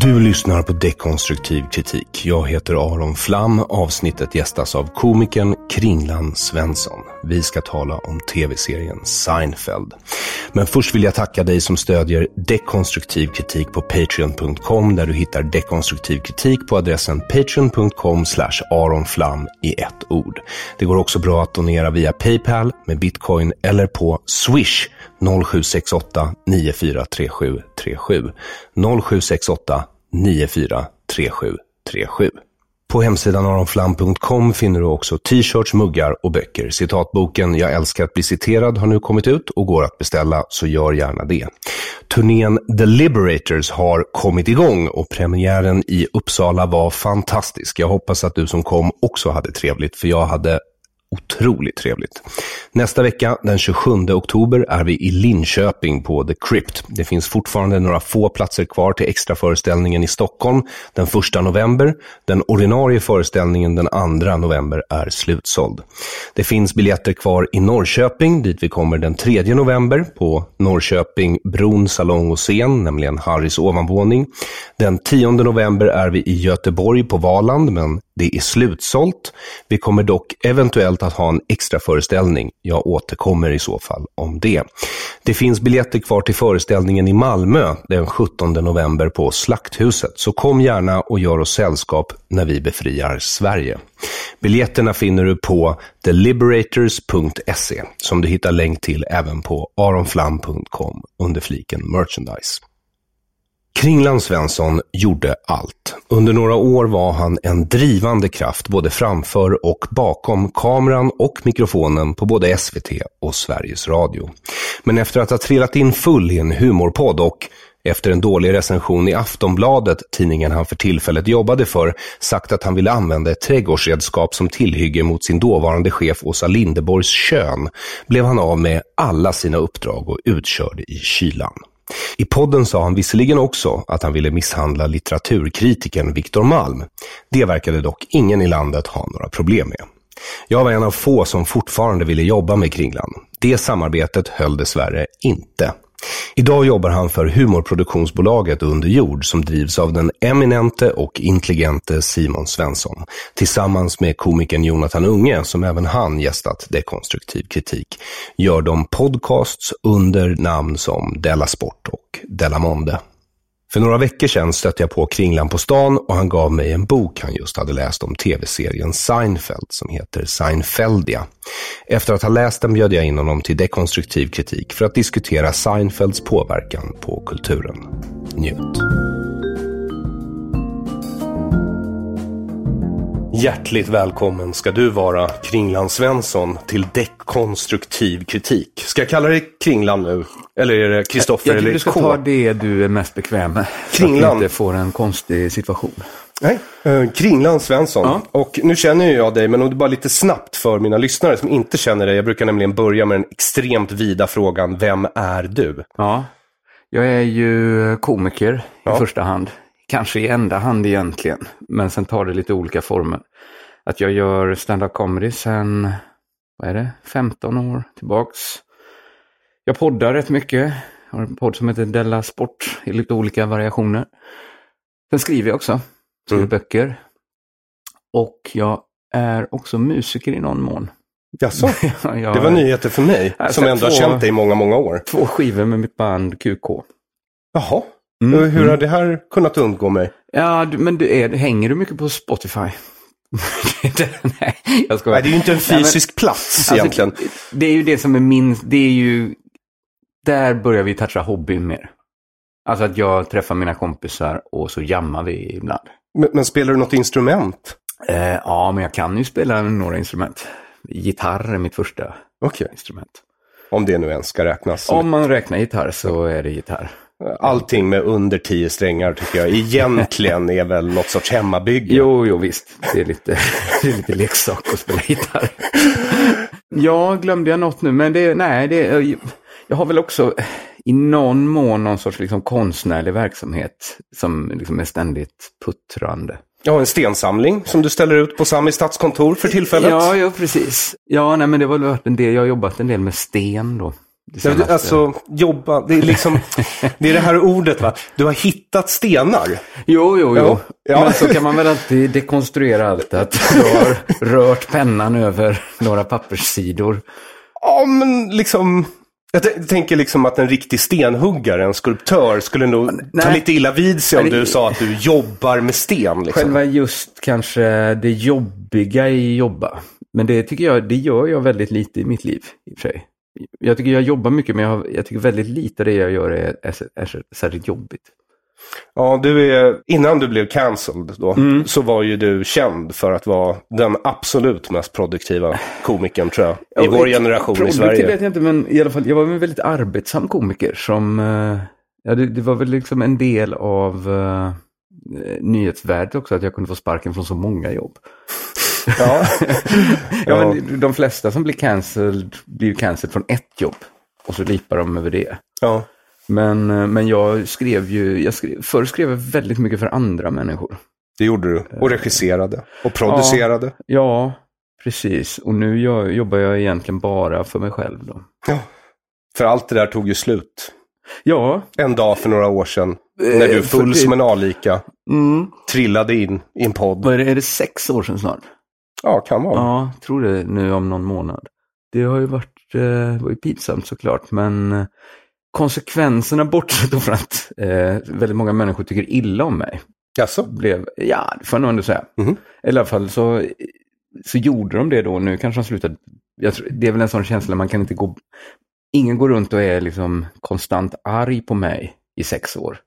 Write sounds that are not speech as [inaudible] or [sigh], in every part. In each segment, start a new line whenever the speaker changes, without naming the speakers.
Du lyssnar på Dekonstruktiv kritik. Jag heter Aron Flam. Avsnittet gästas av komikern Kringlan Svensson. Vi ska tala om tv-serien Seinfeld. Men först vill jag tacka dig som stödjer dekonstruktiv kritik på patreon.com där du hittar dekonstruktiv kritik på adressen patreon.com aronflam i ett ord. Det går också bra att donera via Paypal med bitcoin eller på swish 0768 943737. 0768 943737. På hemsidan aronflam.com finner du också t-shirts, muggar och böcker. Citatboken Jag älskar att bli citerad har nu kommit ut och går att beställa, så gör gärna det. Turnén The Liberators har kommit igång och premiären i Uppsala var fantastisk. Jag hoppas att du som kom också hade trevligt, för jag hade otroligt trevligt. Nästa vecka, den 27 oktober, är vi i Linköping på The Crypt. Det finns fortfarande några få platser kvar till extra föreställningen i Stockholm den 1 november. Den ordinarie föreställningen den 2 november är slutsåld. Det finns biljetter kvar i Norrköping, dit vi kommer den 3 november på Norrköping Bron Salong och Scen, nämligen Harrys ovanvåning. Den 10 november är vi i Göteborg på Valand, men det är slutsålt. Vi kommer dock eventuellt att ha en extra föreställning. Jag återkommer i så fall om det. Det finns biljetter kvar till föreställningen i Malmö den 17 november på Slakthuset, så kom gärna och gör oss sällskap när vi befriar Sverige. Biljetterna finner du på theliberators.se som du hittar länk till även på aronflam.com under fliken merchandise. Kringland Svensson gjorde allt. Under några år var han en drivande kraft både framför och bakom kameran och mikrofonen på både SVT och Sveriges Radio. Men efter att ha trillat in full i en humorpodd och efter en dålig recension i Aftonbladet, tidningen han för tillfället jobbade för, sagt att han ville använda ett trädgårdsredskap som tillhygge mot sin dåvarande chef Åsa Lindeborgs kön, blev han av med alla sina uppdrag och utkörd i kylan. I podden sa han visserligen också att han ville misshandla litteraturkritiken Viktor Malm. Det verkade dock ingen i landet ha några problem med. Jag var en av få som fortfarande ville jobba med Kringlan. Det samarbetet höll dessvärre inte. Idag jobbar han för humorproduktionsbolaget Under jord som drivs av den eminente och intelligente Simon Svensson. Tillsammans med komikern Jonathan Unge, som även han gästat Dekonstruktiv kritik, gör de podcasts under namn som Della Sport och Della Monde. För några veckor sedan stötte jag på Kringlan på stan och han gav mig en bok han just hade läst om tv-serien Seinfeld som heter Seinfeldia. Efter att ha läst den bjöd jag in honom till dekonstruktiv kritik för att diskutera Seinfelds påverkan på kulturen. Njut! Hjärtligt välkommen ska du vara, Kringland Svensson, till dekonstruktiv kritik. Ska jag kalla dig Kringland nu? Eller är det Kristoffer
Jag tycker
eller
du ska
K?
ta det du är mest bekväm med. Så att
Kringland.
du inte får en konstig situation.
Nej, eh, Kringland Svensson.
Ja.
Och nu känner ju jag dig, men om du bara lite snabbt för mina lyssnare som inte känner dig. Jag brukar nämligen börja med den extremt vida frågan, vem är du?
Ja, jag är ju komiker
Ja.
i första hand. Kanske i enda hand egentligen. Men sen tar det lite olika former. Att jag gör stand-up comedy sen, vad är det, 15 år tillbaks. Jag poddar rätt mycket. Jag har en podd som heter Della Sport i lite olika variationer. Sen skriver jag också. Skriver
Mm.
böcker. Och jag är också musiker i någon mån.
Jaså? [laughs]
Jag
Det var nyheter för mig,
Jag har
som ändå har känt dig i många, många år.
Två skivor med mitt band QK.
Jaha,
Mm,
hur
mm.
har det här kunnat undgå mig?
Ja, men du är, hänger du mycket på Spotify? Det- [laughs] Nej, jag ska
Nej, det är ju inte en
Nej, men-
fysisk plats
Alltså,
egentligen.
Det är ju det som är min, det är ju, där börjar vi toucha hobbyn mer. Alltså att jag träffar mina kompisar och så jammar vi ibland.
Men, men spelar du något instrument?
Eh, ja, men jag kan ju spela några instrument. Gitarr är mitt första
Okej,
instrument.
om det nu ens ska räknas.
Om man räknar gitarr så är det gitarr.
Allting med under tio strängar tycker jag egentligen är väl något sorts hemmabygge.
Jo, jo visst. Det är lite, [laughs] det är lite leksak att spela gitarr. [laughs] Ja, glömde jag något nu? Men det, nej, det, jag har väl också i någon mån någon sorts liksom konstnärlig verksamhet som liksom är ständigt puttrande.
Har en stensamling som du ställer ut på Sami stadskontor för tillfället.
Ja, ja, precis. Ja, nej, men det väl varit en del. Jag har jobbat en del med sten då. det
Ja, Alltså, jobba, det är liksom, [laughs] det är det här ordet va. Du har hittat stenar.
Jo, jo, jo.
Ja, ja.
Men så kan man väl alltid dekonstruera allt. Att du har [laughs] rört pennan över några papperssidor.
Ja, men liksom, jag t- tänker liksom att en riktig stenhuggare, en skulptör, skulle nog ta
nej.
lite illa vid sig om
det-
du sa att du jobbar med sten. Liksom.
Själva just kanske det jobbiga i jobba. Men det tycker jag, det gör jag väldigt lite i mitt liv i och för sig. Jag tycker jag jobbar mycket men jag, har, jag tycker väldigt lite av det jag gör är, är, är särskilt jobbigt.
Ja, du är, innan du blev cancelled då,
Mm.
så var ju du känd för att vara den absolut mest produktiva komikern tror jag. I vår generation i
Produktiv
Sverige.
vet jag inte men i alla fall jag var en väldigt arbetsam komiker som, eh, ja det, det var väl liksom en del av uh, nyhetsvärdet också att jag kunde få sparken från så många jobb.
Ja. [laughs]
Ja, men de flesta som blir cancelled blir cancelled från ett jobb och så lipar de över det.
ja.
Men, eh, men jag skrev ju, jag skrev, förr skrev jag väldigt mycket för andra människor.
Det gjorde du. Och regisserade. Och producerade.
Ja, precis. Och nu jag, jobbar jag egentligen bara för mig själv då.
Ja. För allt det där tog ju slut.
Ja.
En dag för några år sedan. När du
Eh,
full som en alika
Mm.
trillade in i en podd.
Vad är det, är det sex år sedan snart?
Ja, kan vara.
Ja, tror det nu om någon månad. Det har ju varit, eh, var ju pinsamt såklart, men eh, konsekvenserna bortsett från att eh, väldigt många människor tycker illa om mig,
Jaså?
blev, ja, det får jag nog ändå säga. Eller i alla fall så, så gjorde de det då, nu kanske de slutade, jag tror, det är väl en sån känsla, man kan inte gå, ingen går runt och är liksom konstant arg på mig i sex år.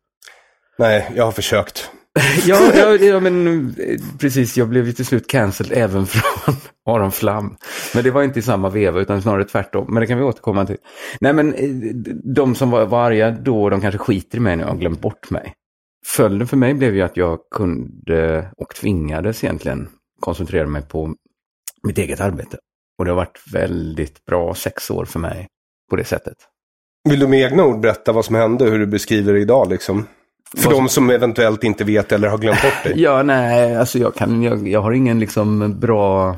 Nej, jag har försökt. [laughs]
Ja, ja, ja men eh, precis, jag blev ju till slut cancelled även [laughs] från Aron Flam. Men det var inte i samma veva utan snarare tvärtom. Men det kan vi återkomma till. Nej men eh, de som var, var arga då, de kanske skiter i mig nu och har glömt bort mig. Följden för mig blev ju att jag kunde och tvingades egentligen koncentrera mig på mitt eget arbete. Och det har varit väldigt bra sex år för mig på det sättet.
Vill du med egna ord berätta vad som hände, hur du beskriver det idag liksom? För de som eventuellt inte vet eller har glömt bort dig. [laughs]
Ja, nej, alltså jag, kan, jag, jag har ingen liksom bra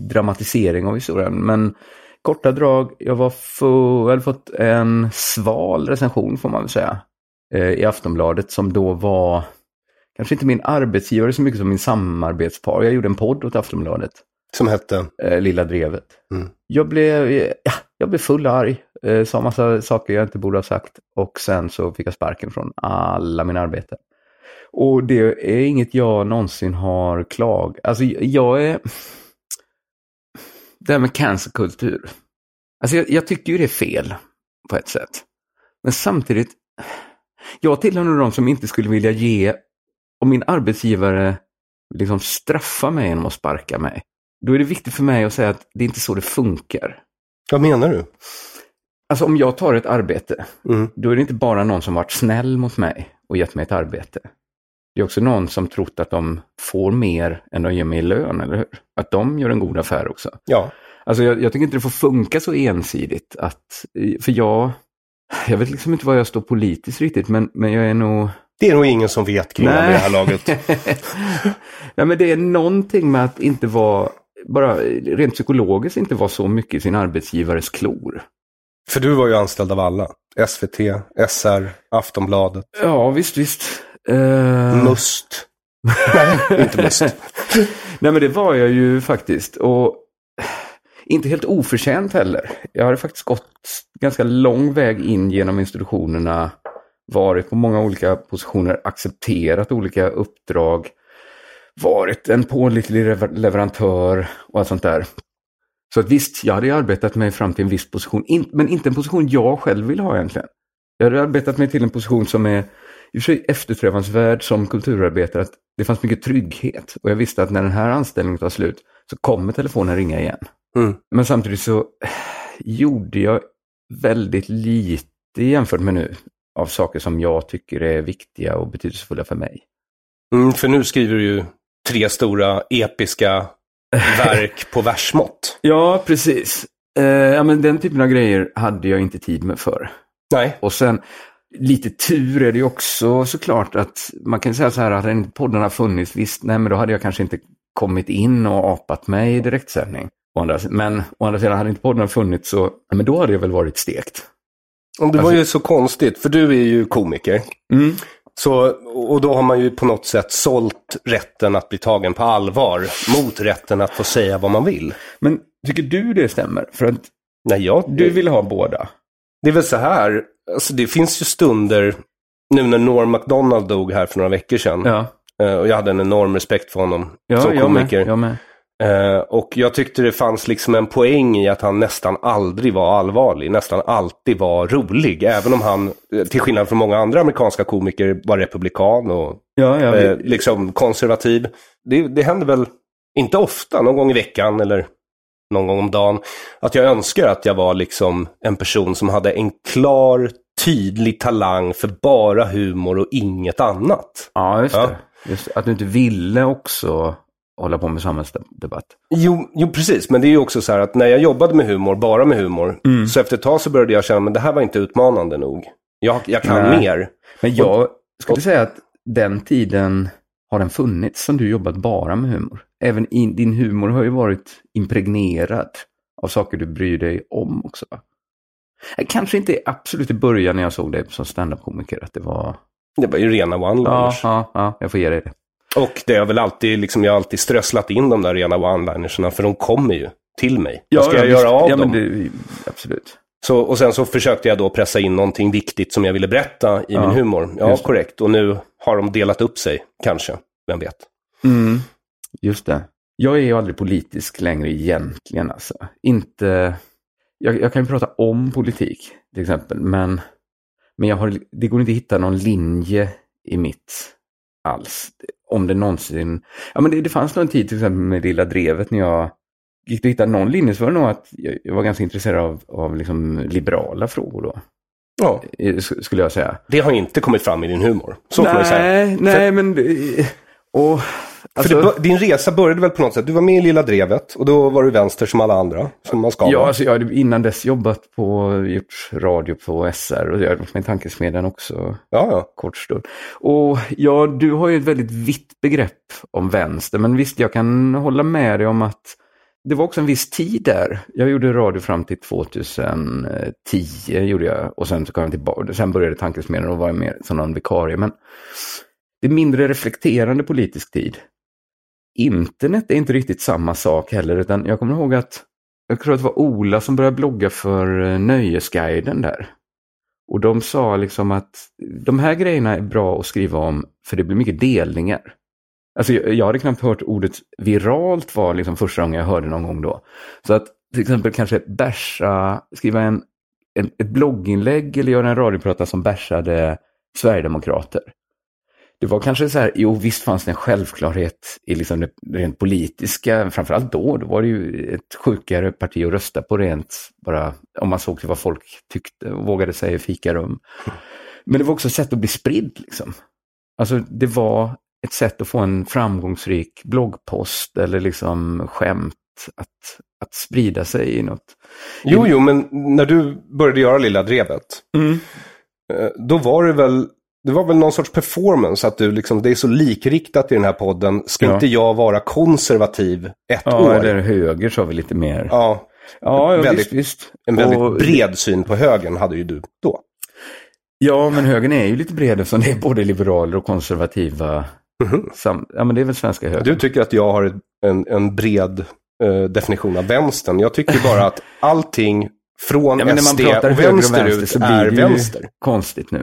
dramatisering av historien. Men korta drag, jag var för, jag hade fått en sval recension får man väl säga. Eh, I Aftonbladet som då var, kanske inte min arbetsgivare så mycket som min samarbetspar. Jag gjorde en podd åt Aftonbladet,
Som hette?
eh, Lilla Drevet.
Mm.
Jag, blev, ja, jag blev full arg, eh, sa massa saker jag inte borde ha sagt. Och sen så fick jag sparken från alla mina arbeten. Och det är inget jag någonsin har klag. Alltså jag är... Det här med cancerkultur. Alltså jag, jag tycker ju det är fel på ett sätt. Men samtidigt, jag tillhör nog de som inte skulle vilja ge, om min arbetsgivare liksom straffa mig genom att sparka mig. Då är det viktigt för mig att säga att det är inte så det funkar.
Vad menar du?
Alltså om jag tar ett arbete,
Mm.
då är det inte bara någon som varit snäll mot mig och gett mig ett arbete. Det är också någon som trott att de får mer än de ger mig i lön, eller hur? Att de gör en god affär också.
Ja.
Alltså jag, jag tycker inte det får funka så ensidigt. Att, för jag, jag vet liksom inte var jag står politiskt riktigt, men, men jag är nog...
Det är nog ingen som vet kring det här laget. [laughs]
Nej, men det är någonting med att inte vara, bara rent psykologiskt inte vara så mycket i sin arbetsgivares klor.
För du var ju anställd av alla. SVT, SR, Aftonbladet,
Ja, visst, visst. Eh,
Must. Nej, inte Must. [laughs]
Nej, men det var jag ju faktiskt. Och inte helt oförtjänt heller. Jag hade faktiskt gått ganska lång väg in genom institutionerna. Varit på många olika positioner, accepterat olika uppdrag. Varit en pålitlig lever- leverantör och allt sånt där. Så att visst, jag hade arbetat mig fram till en viss position, in, men inte en position jag själv vill ha egentligen. Jag hade arbetat mig till en position som är i och för sig eftersträvansvärd som kulturarbetare, att det fanns mycket trygghet. Och jag visste att när den här anställningen tar slut så kommer telefonen ringa igen.
Mm.
Men samtidigt så eh, gjorde jag väldigt lite jämfört med nu av saker som jag tycker är viktiga och betydelsefulla för mig.
Mm, för nu skriver du ju tre stora episka verk [laughs] på versmått.
Ja, precis. Eh, ja, men den typen av grejer hade jag inte tid med för.
Nej.
Och sen, lite tur är det ju också såklart att man kan säga så här att hade inte poddarna funnits, visst, nej men då hade jag kanske inte kommit in och apat mig i direktsändning. Men å andra sidan, hade inte poddarna funnits så, men då hade jag väl varit stekt.
Och det var ju så konstigt, för du är ju komiker.
Mm.
Så, och då har man ju på något sätt sålt rätten att bli tagen på allvar mot rätten att få säga vad man vill.
Men tycker du det stämmer? För att
Nej, jag,
du vill ha båda.
Det är väl så här, alltså det finns ju stunder, nu när Norm MacDonald dog här för några veckor sedan,
Ja,
eh, och jag hade en enorm respekt för honom
ja
som
jag med.
komiker.
Jag med.
Eh, och jag tyckte det fanns liksom en poäng i att han nästan aldrig var allvarlig, nästan alltid var rolig. Även om han, eh, till skillnad från många andra amerikanska komiker, var republikan och
Ja, ja,
eh,
vi-
liksom konservativ. Det, det händer väl inte ofta, någon gång i veckan eller någon gång om dagen, att jag önskar att jag var liksom en person som hade en klar, tydlig talang för bara humor och inget annat.
ja just
Ja.
det. Just, att du inte ville också hålla på med samhällsdebatt.
Jo, jo, precis. Men det är ju också så här att när jag jobbade med humor, bara med humor, så efter ett tag så började jag känna att det här var inte utmanande nog. Jag, jag kan
Nej.
mer.
Men jag skulle säga att den tiden har den funnits som du jobbat bara med humor. Även in, din humor har ju varit impregnerad av saker du bryr dig om också. Eh, Kanske inte absolut i början när jag såg dig som standup-komiker att det var...
Det var ju rena
Ja,
one-liners.
ja, ja, jag får ge dig det.
Och det har väl alltid, liksom, jag har alltid strösslat in de där rena one-linerserna, för de kommer ju till mig. Vad ska jag
visst.
göra av
ja,
dem?
Det, absolut.
Så, och sen så försökte jag då pressa in någonting viktigt som jag ville berätta i
Ja,
min humor. Ja, korrekt. Och nu har de delat upp sig, kanske. Vem vet?
Mm, just det. Jag är ju aldrig politisk längre egentligen. Alltså. Inte... Jag, jag kan ju prata om politik till exempel, men, men jag har, det går inte att hitta någon linje i mitt alls. Om det någonsin... Ja, men det, det fanns nog en tid till exempel med Lilla Drevet när jag gick att hitta någon linje så var det nog att jag, var ganska intresserad av, av liksom liberala frågor då,
Ja,
eh, sk- skulle jag säga.
det har inte kommit fram i din humor. Så
nej, nej, men... eh, Och, alltså,
För det, din resa började väl på något sätt, du var med i Lilla Drevet och då var du vänster som alla andra, som man ska
Ja, alltså jag hade innan dess jobbat på, gjort radio på SR och jag hade varit med i Tankesmedjan också
Ja, ja.
kort stund. Och ja, du har ju ett väldigt vitt begrepp om vänster, men visst, jag kan hålla med dig om att det var också en viss tid där. Jag gjorde radio fram till 2010, gjorde jag, och sen så kom jag tillbaka. Sen började Tankesmedjan och var mer som någon vikarie, men det är mindre reflekterande politisk tid. Internet är inte riktigt samma sak heller, utan jag kommer ihåg att jag tror att det var Ola som började blogga för eh, Nöjesguiden där. Och de sa liksom att de här grejerna är bra att skriva om för det blir mycket delningar. Alltså jag, jag hade knappt hört ordet viralt var liksom första gången jag hörde någon gång då. Så att till exempel kanske bärsa, skriva en, en, ett blogginlägg eller göra en radioprata som bärsade Sverigedemokrater det var kanske så här, jo visst fanns det en självklarhet i liksom det rent politiska, framförallt då, då var det ju ett sjukare parti att rösta på rent, bara om man såg till vad folk tyckte och vågade säga i fikarum. Men det var också ett sätt att bli spridd liksom. Alltså det var ett sätt att få en framgångsrik bloggpost eller liksom skämt att, att sprida sig i något.
Jo, jo, men när du började göra Lilla Drevet,
Mm.
eh, då var det väl det var väl någon sorts performance att du liksom, det är så likriktat i den här podden. Ska
Ja.
inte jag vara konservativ ett
Ja,
år?
eller höger sa vi lite mer.
Ja,
ja, ja
väldigt-
visst, visst.
en väldigt
Och-
bred syn på högern hade ju du då.
Ja, men högern är ju lite bred eftersom det är både liberaler och konservativa.
Mhm.
Sam, ja, men det är väl svenska högern.
Du tycker att jag har en, en bred eh, definition av vänstern. Jag tycker bara att allting från
Ja, men när man
SD
pratar
och
och
vänster
så blir
är
det
vänster.
konstigt nu.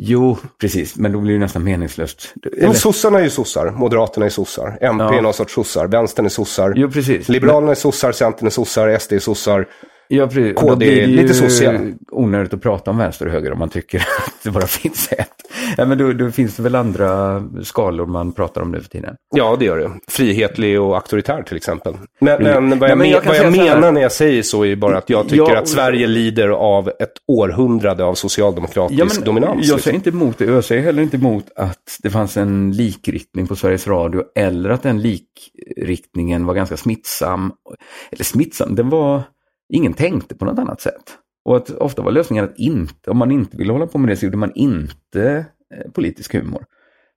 Jo, precis, men då blir det nästan meningslöst.
Ja,
Eller,
men sossarna är ju sossar, Moderaterna är sossar, MP
Ja.
är någon sorts sossar, vänstern är sossar,
jo, precis.
Liberalerna är sossar, Centern är sossar, SD är sossar.
Ja, precis.
KD
då blir det
lite sossiga.
onödigt att prata om vänster och höger om man tycker [laughs] att det bara finns ett. Ja, men då, då finns det väl andra skalor man pratar om nu för tiden.
Ja, det gör det. Frihetlig och auktoritär till exempel. Men,
Mm.
men vad
Ja,
jag,
men jag
men,
kan
vad jag menar när jag säger så är bara att jag tycker
Ja,
att Sverige lider av ett århundrande av socialdemokratisk dominans.
Jag
liksom.
säger inte emot det jag säger heller inte emot att det fanns en likriktning på Sveriges Radio eller att den likriktningen var ganska smittsam. Eller smittsam, den var, ingen tänkte på något annat sätt. Och att ofta var lösningen att inte, om man inte ville hålla på med det så gjorde man inte eh, politisk humor.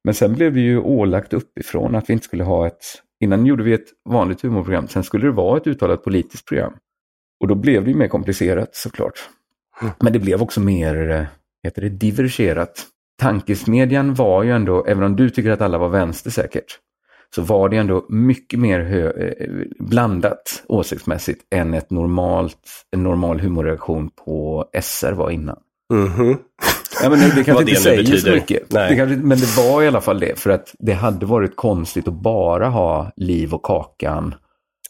Men sen blev det ju ålagt uppifrån att vi inte skulle ha ett, innan gjorde vi ett vanligt humorprogram, sen skulle det vara ett uttalat politiskt program. Och då blev det ju mer komplicerat såklart. Men det blev också mer, eh, heter det, divergerat. Tankesmedjan var ju ändå, även om du tycker att alla var vänster säkert, så var det ändå mycket mer hö- eh, blandat åsiktsmässigt än ett normalt, en normal humorreaktion på SR var innan.
Mhm.
Ja, men det, det [laughs] kanske
det
inte
nu
säger så
betyder.
mycket.
Nej.
Det kanske, men det var i alla fall det, för att det hade varit konstigt att bara ha Liv och Kakan.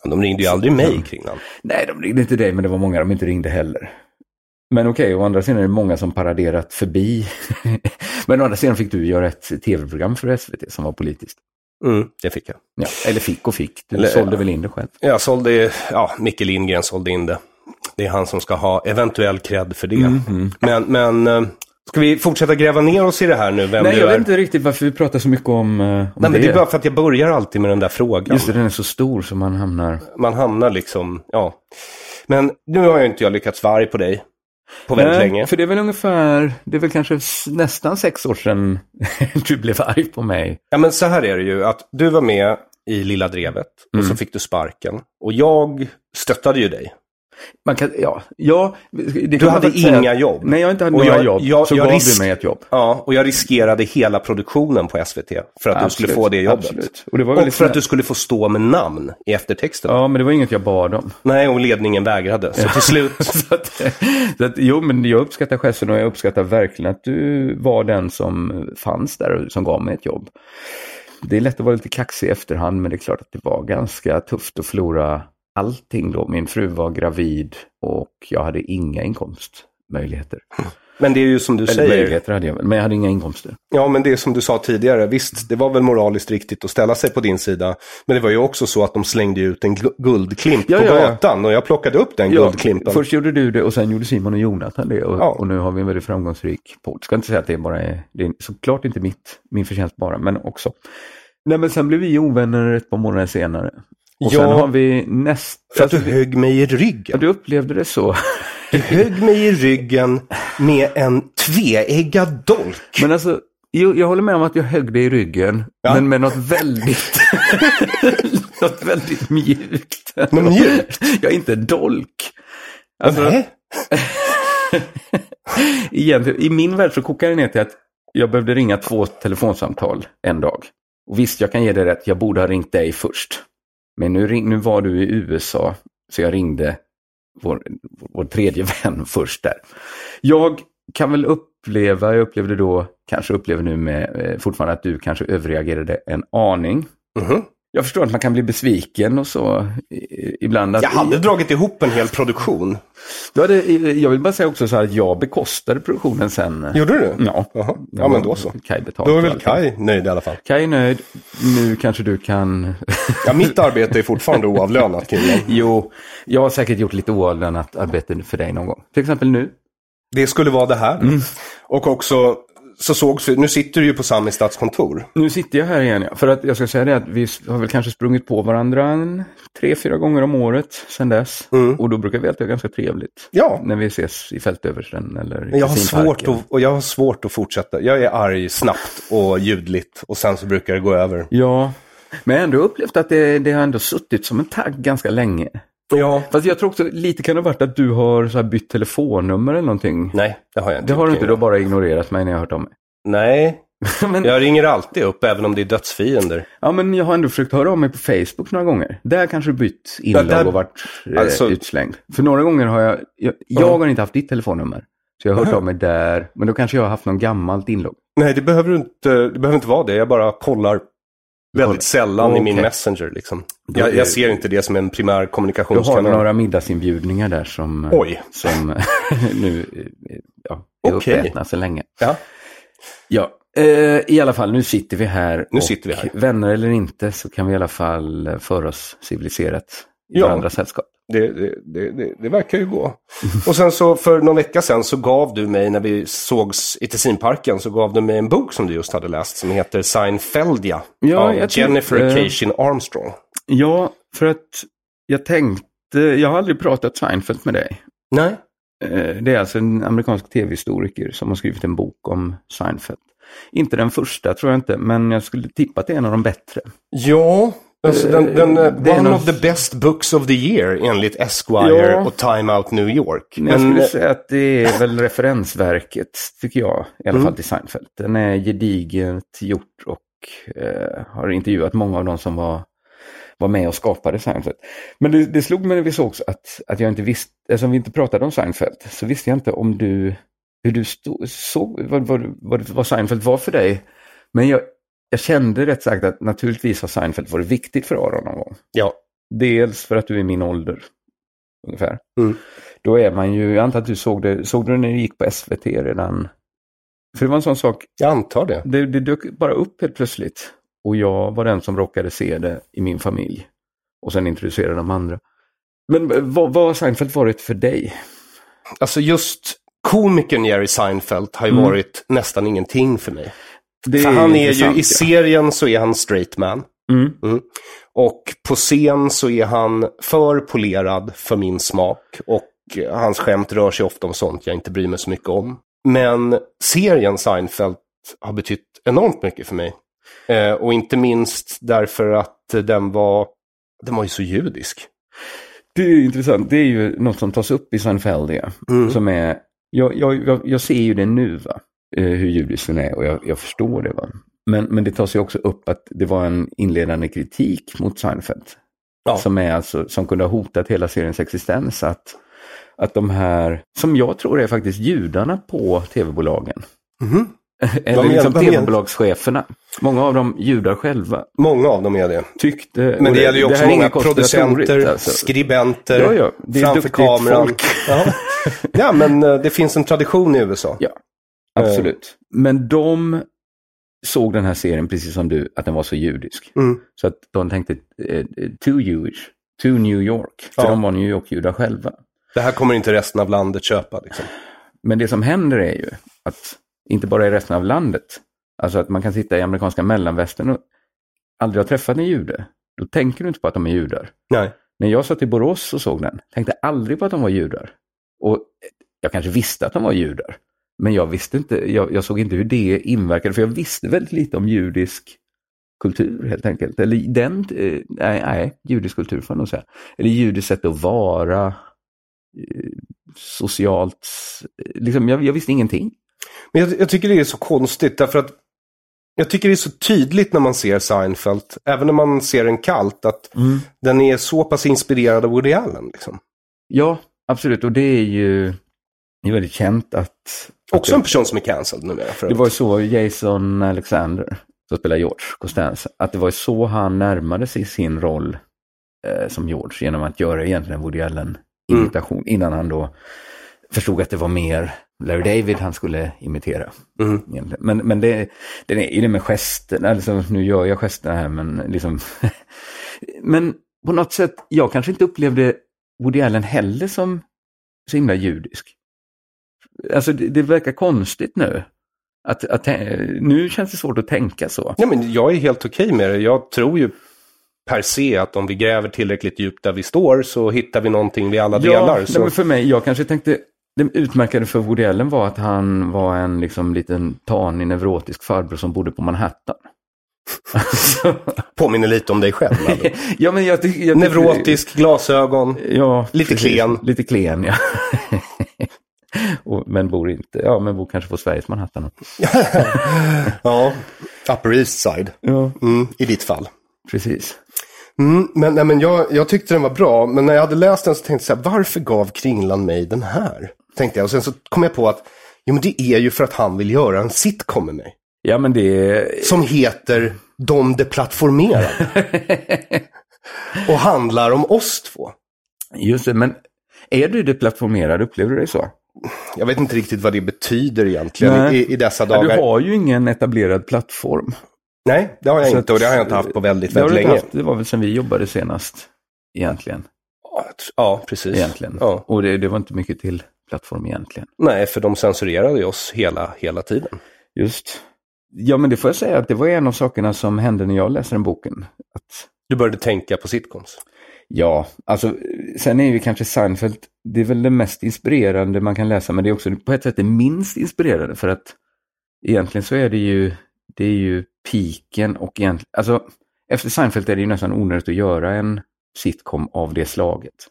De ringde ju aldrig mig kring den.
Nej, de ringde inte dig, men det var många de inte ringde heller. Men okej, å andra sidan är det många som paraderat förbi. [laughs] men å andra sidan fick du göra ett tv-program för SVT som var politiskt.
Mm, det fick jag.
Ja, eller fick och fick, du
Eller-
sålde väl in det själv.
Jag sålde, ja, Micke Lindgren sålde in det. Det är han som ska ha eventuell cred för det.
Mhm.
Men, men eh, ska vi fortsätta gräva ner oss i det här nu? Vem
Nej, jag vet inte riktigt varför vi pratar så mycket om, eh, om
Nej, men det är bara för att jag börjar alltid med den där frågan.
Just det, den är så stor som man hamnar...
Man hamnar liksom, ja. Men nu har ju inte jag lyckats vara arg på dig på väldigt
Nej,
länge.
För det är väl ungefär, det är väl kanske nästan sex år sedan [laughs] du blev arg på mig.
Ja, men så här är det ju, att du var med i Lilla Drevet och
Mm.
så fick du sparken. Och jag stöttade ju dig.
Man kan, ja, ja,
Du hade
väl säga.
inga jobb.
Nej, jag inte haft
Och
några
jag-
jobb.
jag-
så
jag
gav
risk-
du mig ett jobb.
Ja, och jag riskerade hela produktionen på SVT för att du skulle
Absolut,
få det jobbet.
absolut. Och det var
Och för att du skulle få stå med namn i eftertexten.
Ja, men det var inget jag bad om.
Nej, och ledningen vägrade. Så till slut, [laughs]
så att, så att, jo, men jag uppskattar gesten och jag uppskattar verkligen att du var den som fanns där och som gav mig ett jobb. Det är lätt att vara lite kaxig i efterhand, men det är klart att det var ganska tufft att förlora allting då. Min fru var gravid och jag hade inga inkomstmöjligheter.
men det är ju som du
Eller
säger.
möjligheter hade jag men jag hade inga inkomster.
Ja, men det är som du sa tidigare. Visst, det var väl moraliskt riktigt att ställa sig på din sida. Men det var ju också så att de slängde ut en gu- guldklimp
Ja,
på
ja, ja.
gatan. Och jag plockade upp den guldklimpen.
först gjorde du det och sen gjorde Simon och Jonathan det. Och,
Ja.
och nu har vi en väldigt framgångsrik podd. Ska inte säga att det bara är, det är såklart inte mitt, min förtjänst bara, men också. Nej men sen blev vi ovänner ett par månader senare. Och
Ja.
sen har vi nästa...
För att du högg mig i
Ja,
ryggen.
du upplevde det så.
Du högg mig i ryggen med en tveeggad dolk.
Men alltså, jo, jag håller med om att jag högg dig i ryggen,
Ja.
men med något väldigt, [laughs] något väldigt mjukt.
Något mjukt?
Ja, inte en dolk. Alltså,
Nej. [laughs]
egentligen, I min värld så kokar det ner till att jag behövde ringa två telefonsamtal en dag. Och visst, jag kan ge dig rätt, jag borde ha ringt dig först. Men nu, ring, nu var du i USA, så jag ringde vår, vår tredje [laughs] vän först där. Jag kan väl uppleva, jag upplevde då, kanske upplever nu med, eh, fortfarande att du kanske överreagerade en aning.
Mhm.
Jag förstår att man kan bli besviken och så ibland. Att,
Jag hade dragit ihop en hel produktion.
Du hade, jag vill bara säga också så här att jag bekostade produktionen sen.
Gjorde du?
Ja.
Ja, men då så.
Betalt.
Då är väl. Kai nöjd i alla fall.
Kaj är nöjd. Nu kanske du kan... [laughs]
Ja, mitt arbete är fortfarande oavlönat, killen. [laughs]
jo, jag har säkert gjort lite oavlönat arbete för dig någon gång. Till exempel nu.
Det skulle vara det här.
Mm.
Och också, så sågs vi, nu sitter du ju på Sami stadskontor.
Nu sitter jag här igen, ja. För att jag ska säga det att vi har väl kanske sprungit på varandra en, tre, fyra gånger om året sedan dess.
Mm.
Och då brukar vi alltid ha ganska trevligt.
Ja.
När vi ses i Fältöversten eller i
jag har, svårt att, och jag har svårt att fortsätta. Jag är arg snabbt och ljudligt och sen så brukar det gå över.
Ja, men jag har ändå upplevt att det, det har ändå suttit som en tagg ganska länge.
Ja.
Fast jag tror också lite kan det ha varit att du har så bytt telefonnummer eller någonting.
Nej, det har jag inte.
Det har du inte, du har bara ignorerat mig när jag har hört om mig.
Nej, [laughs]
men,
jag ringer alltid upp även om det är dödsfiender.
ja, men jag har ändå försökt höra av mig på Facebook några gånger. Där kanske du bytt inlogg
där-
och varit eh,
Alltså-
utslängd. För några gånger har jag, jag, jag har inte haft ditt telefonnummer. Så jag har hört av mig där, men då kanske jag har haft någon gammalt inlogg.
Nej, det behöver, inte, det behöver inte vara det. Jag bara kollar väldigt sällan i min. Messenger. Liksom. Jag, jag ser inte det som en primär
Du har
kommunikationskanal.
några middagsinbjudningar där som,
Oj.
som [laughs] nu ja, är
Okej.
uppätna så länge.
Ja.
Ja, eh, i alla fall nu sitter vi här.
Nu sitter vi här.
Vänner eller inte så kan vi i alla fall eh, föra oss civiliserat i
Ja.
varandras sällskap.
Det, det, det, det, verkar ju gå. [laughs] Och sen så för någon vecka sedan så gav du mig, när vi sågs i Tessinparken, så gav du mig en bok som du just hade läst som heter Seinfeldia.
Ja,
av Jennifer
eh,
Cation Armstrong.
Ja, för att jag tänkte, jag har aldrig pratat Seinfeld med dig.
Nej.
Eh, Det är alltså en amerikansk tv-historiker som har skrivit en bok om Seinfeld. Inte den första tror jag inte, men jag skulle tippa att det är en av de bättre.
Ja, alltså den, den, eh,
det är
one
någon-
of the best books of the year enligt Esquire
Ja.
och Time Out New York.
Men jag skulle
eh,
säga att det är väl referensverket, tycker jag, i alla
Mm.
fall till Seinfeld. Den är gediget gjort och eh, har intervjuat många av de som var, var med och skapade Seinfeld. Men det, det slog mig när vi sågs att, att jag inte visste, eftersom vi inte pratade om Seinfeld, så visste jag inte om du, hur du stod, såg, vad, vad, vad, vad Seinfeld var för dig. Men jag, jag kände rätt sagt att naturligtvis har Seinfeld varit viktigt för Aron någon gång.
ja.
Dels för att du är min ålder, ungefär.
Mm.
Då är man ju, jag antar att du såg det, såg du när det gick på SVT redan? För det var en sån sak,
Jag antar det.
det, det dök bara upp helt plötsligt. Och jag var den som råkade se det i min familj. Och sen introducerade de andra. Men vad, vad har Seinfeld varit för dig?
Alltså just komikern Jerry Seinfeld har ju
Mm.
varit nästan ingenting för mig.
Det
för han är ju, i
ja.
serien så är han straight man.
Mm.
Och på scen så är han för polerad för min smak. Och hans skämt rör sig ofta om sånt jag inte bryr mig så mycket om. Men serien Seinfeld har betytt enormt mycket för mig. Eh, och inte minst därför att den var, den var ju så judisk.
Det är intressant, det är ju något som tas upp i Seinfeldia.
Mm.
Som är, jag, jag, jag, jag ser ju det nu, va? Eh, hur judisk den är och jag, jag förstår det. Va? Men, men det tas ju också upp att det var en inledande kritik mot Seinfeld.
Ja.
Som, är alltså, som kunde ha hotat hela seriens existens. Att, att de här, som jag tror är faktiskt judarna på tv-bolagen.
Mhm. [laughs]
Eller liksom tv-bolagscheferna. Många av dem judar själva.
Många av dem är det.
Tyckte,
Men
och
det gäller ju också många producenter,
alltså.
skribenter,
Ja, ja, det
framför kameran. Ja. [laughs] ja, men eh, det finns en tradition i USA.
Ja, absolut. Men de såg den här serien precis som du, att den var så judisk.
Mm.
Så att de tänkte, eh, too Jewish, too New York. För
Ja.
de var New York-judar själva.
Det här kommer inte resten av landet köpa. Liksom.
Men det som händer är ju att, inte bara i resten av landet, alltså att man kan sitta i amerikanska mellanvästern och aldrig ha träffat en jude. Då tänker du inte på att de är judar.
Nej.
När jag satt i Borås och såg den, tänkte aldrig på att de var judar. Och jag kanske visste att de var judar. Men jag visste inte, jag, jag såg inte hur det inverkade, för jag visste väldigt lite om judisk kultur helt enkelt. Eller den, eh, nej, nej judisk kultur får jag nog säga. Eller judiskt sätt att vara, eh, socialt, eh, liksom, jag, jag visste ingenting.
Men jag, jag tycker det är så konstigt därför att jag tycker det är så tydligt när man ser Seinfeld, även när man ser den kallt, att den är så pass inspirerad av Woody Allen. Liksom.
Ja, absolut. Och det är ju det är väldigt känt att...
Också en person som är cancelled numera. För
Det var ju så Jason Alexander som spelar George Costanza, att det var så han närmade sig sin roll eh, som George genom att göra egentligen en Woody Allen-imitation mm. innan han då förstod att det var mer Larry David han skulle imitera. Mm. Men, men det, det är det med gesten, alltså, nu gör jag gesterna här men liksom. [laughs] men på något sätt, jag kanske inte upplevde Woody Allen heller som så himla judisk. Alltså det, det verkar konstigt nu. Att, att, nu känns det svårt att tänka så.
Nej, men jag är helt okej okay med det. Jag tror ju per se att om vi gräver tillräckligt djupt där vi står så hittar vi någonting vid alla ja, delar. Så...
Nej, för mig, jag kanske tänkte, det utmärkande för Woody Allen var att han var en liksom liten tanig neurotisk farbror som bodde på Manhattan. [laughs]
Påminner lite om dig själv. [laughs]
ja, men jag, jag,
Neurotisk, glasögon,
ja,
lite precis, klen.
Lite klen, ja. [laughs] [laughs] Och, men bor inte, ja men bor kanske på Sveriges Manhattan. [laughs]
ja, Upper East Side. Ja. Mm, I ditt fall.
Precis.
Mm, men nej, men jag, jag tyckte den var bra, men när jag hade läst den så tänkte jag så här, varför gav Kringland mig den här? Tänkte jag, och sen så kom jag på att, jo men det är ju för att han vill göra en sitcom med mig.
Ja men det...
Som heter De deplattformerade. [laughs] och handlar om oss två.
Just det, men är du deplattformerad, upplever du det så?
Jag vet inte riktigt vad det betyder egentligen i, i, dessa dagar.
Du har ju ingen etablerad plattform.
Nej, det har jag så inte och det har jag inte haft på väldigt, väldigt länge. Haft,
det var väl sen vi jobbade senast, egentligen.
Ja, precis.
Egentligen.
Ja.
Och det, det, var inte mycket till plattform egentligen.
Nej, för de censurerade oss hela, hela tiden.
Just. Ja, men det får jag säga att det var en av sakerna som hände när jag läste den boken. Att...
Du började tänka på sitcoms?
Ja, alltså sen är ju kanske Seinfeld, det är väl det mest inspirerande man kan läsa, men det är också på ett sätt det minst inspirerande för att egentligen så är det ju, det är ju piken och egentligen, alltså efter Seinfeld är det ju nästan onödigt att göra en sitcom av det slaget.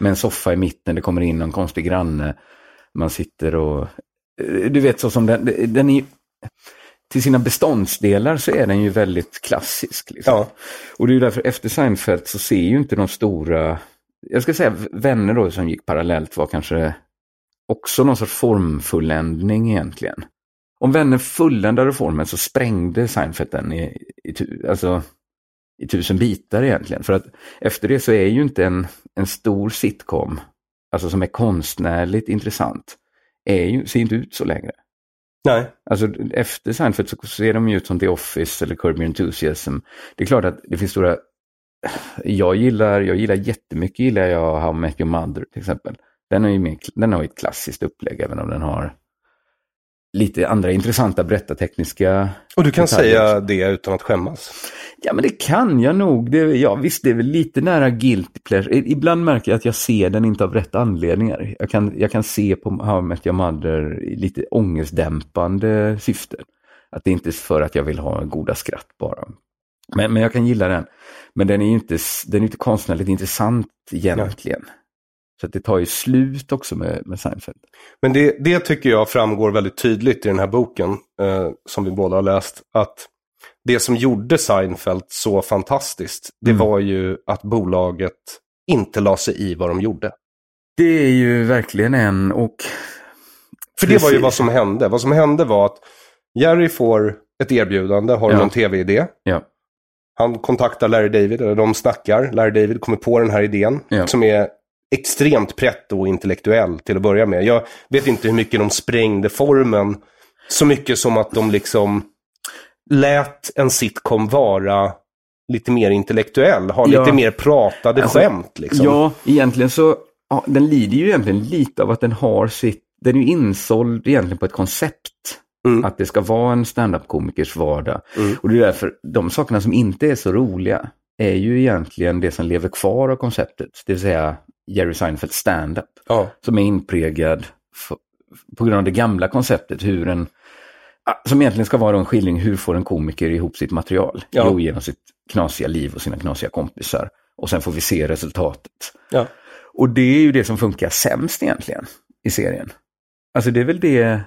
Med en soffa i mitten, det kommer in någon konstig granne, man sitter och, eh, du vet så som den, den är till sina beståndsdelar så är den ju väldigt klassisk. Liksom. Ja. Och det är därför efter Seinfeld så ser ju inte de stora, jag ska säga vänner då som gick parallellt var kanske också någon sorts formfulländning egentligen. Om vänner fulländade formen så sprängde Seinfeld den i, i, alltså, i tusen bitar egentligen. För att efter det så är ju inte en, en stor sitcom, alltså som är konstnärligt intressant, är ju, ser inte ut så längre.
Nej.
Alltså efter Seinfeld så ser de ju ut som The Office eller Curb Your Enthusiasm. Det är klart att det finns stora... Jag gillar, jag gillar jättemycket, gillar jag How I Met Your Mother till exempel. Den, är ju mer, den har ju ett klassiskt upplägg även om den har lite andra intressanta berättartekniska...
Och du kan detaljer. säga det utan att skämmas?
Ja, men det kan jag nog. Det, ja, visst, det är väl lite nära guilty pleasure. Ibland märker jag att jag ser den inte av rätt anledningar. Jag kan, jag kan se på How I Met Your Mother i lite ångestdämpande syfte. Att det inte är för att jag vill ha goda skratt bara. Men, men jag kan gilla den. Men den är ju inte, den är inte konstnärligt intressant egentligen. Ja. Så det tar ju slut också med, med Seinfeld.
Men det, det tycker jag framgår väldigt tydligt i den här boken, eh, som vi båda har läst, att det som gjorde Seinfeld så fantastiskt, det mm. var ju att bolaget inte la sig i vad de gjorde.
Det är ju verkligen en och...
För det var ju vad som hände. Vad som hände var att Jerry får ett erbjudande, har ja. en tv-idé.
Ja.
Han kontaktar Larry David, eller de snackar. Larry David kommer på den här idén. Ja. Som är extremt pretto och intellektuell till att börja med. Jag vet inte hur mycket de sprängde formen. Så mycket som att de liksom lät en sitcom vara lite mer intellektuell, ha ja. lite mer pratade alltså, skämt. Liksom.
Ja, egentligen så, ja, den lider ju egentligen lite av att den har sitt, den är ju insåld egentligen på ett koncept. Mm. Att det ska vara en standup-komikers vardag. Mm. Och det är därför, de sakerna som inte är så roliga är ju egentligen det som lever kvar av konceptet. Det vill säga Jerry Seinfelds standup. Ja. Som är inprägad på grund av det gamla konceptet hur en som egentligen ska vara en skildring, hur får en komiker ihop sitt material? Ja. Jo, genom sitt knasiga liv och sina knasiga kompisar. Och sen får vi se resultatet.
Ja.
Och det är ju det som funkar sämst egentligen i serien. Alltså det är väl det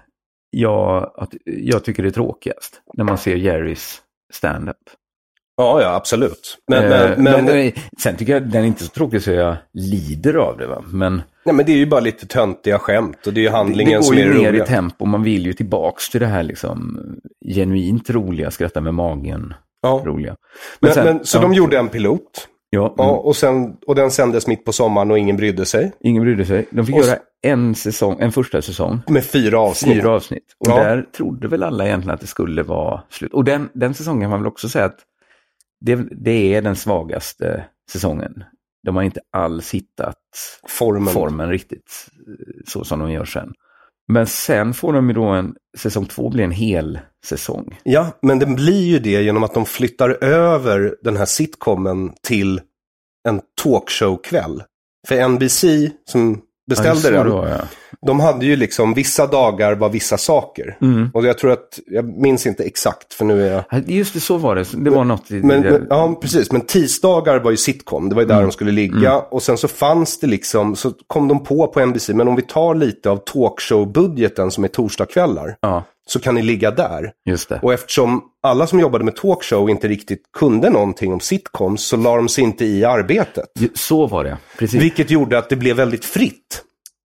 jag, att, jag tycker är tråkigast, när man ser Jerrys stand-up.
Ja, ja, absolut.
Men, men, men, men, sen tycker jag den är inte så tråkig så jag lider av det. Va? Men,
nej, men det är ju bara lite töntiga skämt och det är ju handlingen
som
är
Det går
ju
ner i tempo, man vill ju tillbaks till det här liksom genuint roliga, skratta med magen.
Ja.
Roliga.
Men, sen, men så ja. de gjorde en pilot.
Ja,
ja och, sen, och den sändes mitt på sommaren och ingen brydde sig.
Ingen brydde sig. De fick och göra en säsong, en första säsong.
Med fyra avsnitt.
Fyra avsnitt. Och ja. där trodde väl alla egentligen att det skulle vara slut. Och den, den säsongen kan man väl också säga att det, det är den svagaste säsongen. De har inte alls hittat
formen.
formen riktigt så som de gör sen. Men sen får de ju då en, säsong två blir en hel säsong.
Ja, men den blir ju det genom att de flyttar över den här sitcomen till en talkshowkväll. För NBC, som beställde ja, den. Då, ja. De hade ju liksom, vissa dagar var vissa saker. Mm. Och jag tror att, jag minns inte exakt för nu är jag...
Just det, så var det. Det var något.
I, men, men, ja, precis. Men tisdagar var ju sitcom. Det var ju där mm. de skulle ligga. Mm. Och sen så fanns det liksom, så kom de på på NBC, men om vi tar lite av talkshow-budgeten som är torsdagskvällar.
Ja.
Så kan ni ligga där. Och eftersom alla som jobbade med talkshow inte riktigt kunde någonting om sitcoms så la de sig inte i arbetet.
Så var det, precis.
Vilket gjorde att det blev väldigt fritt.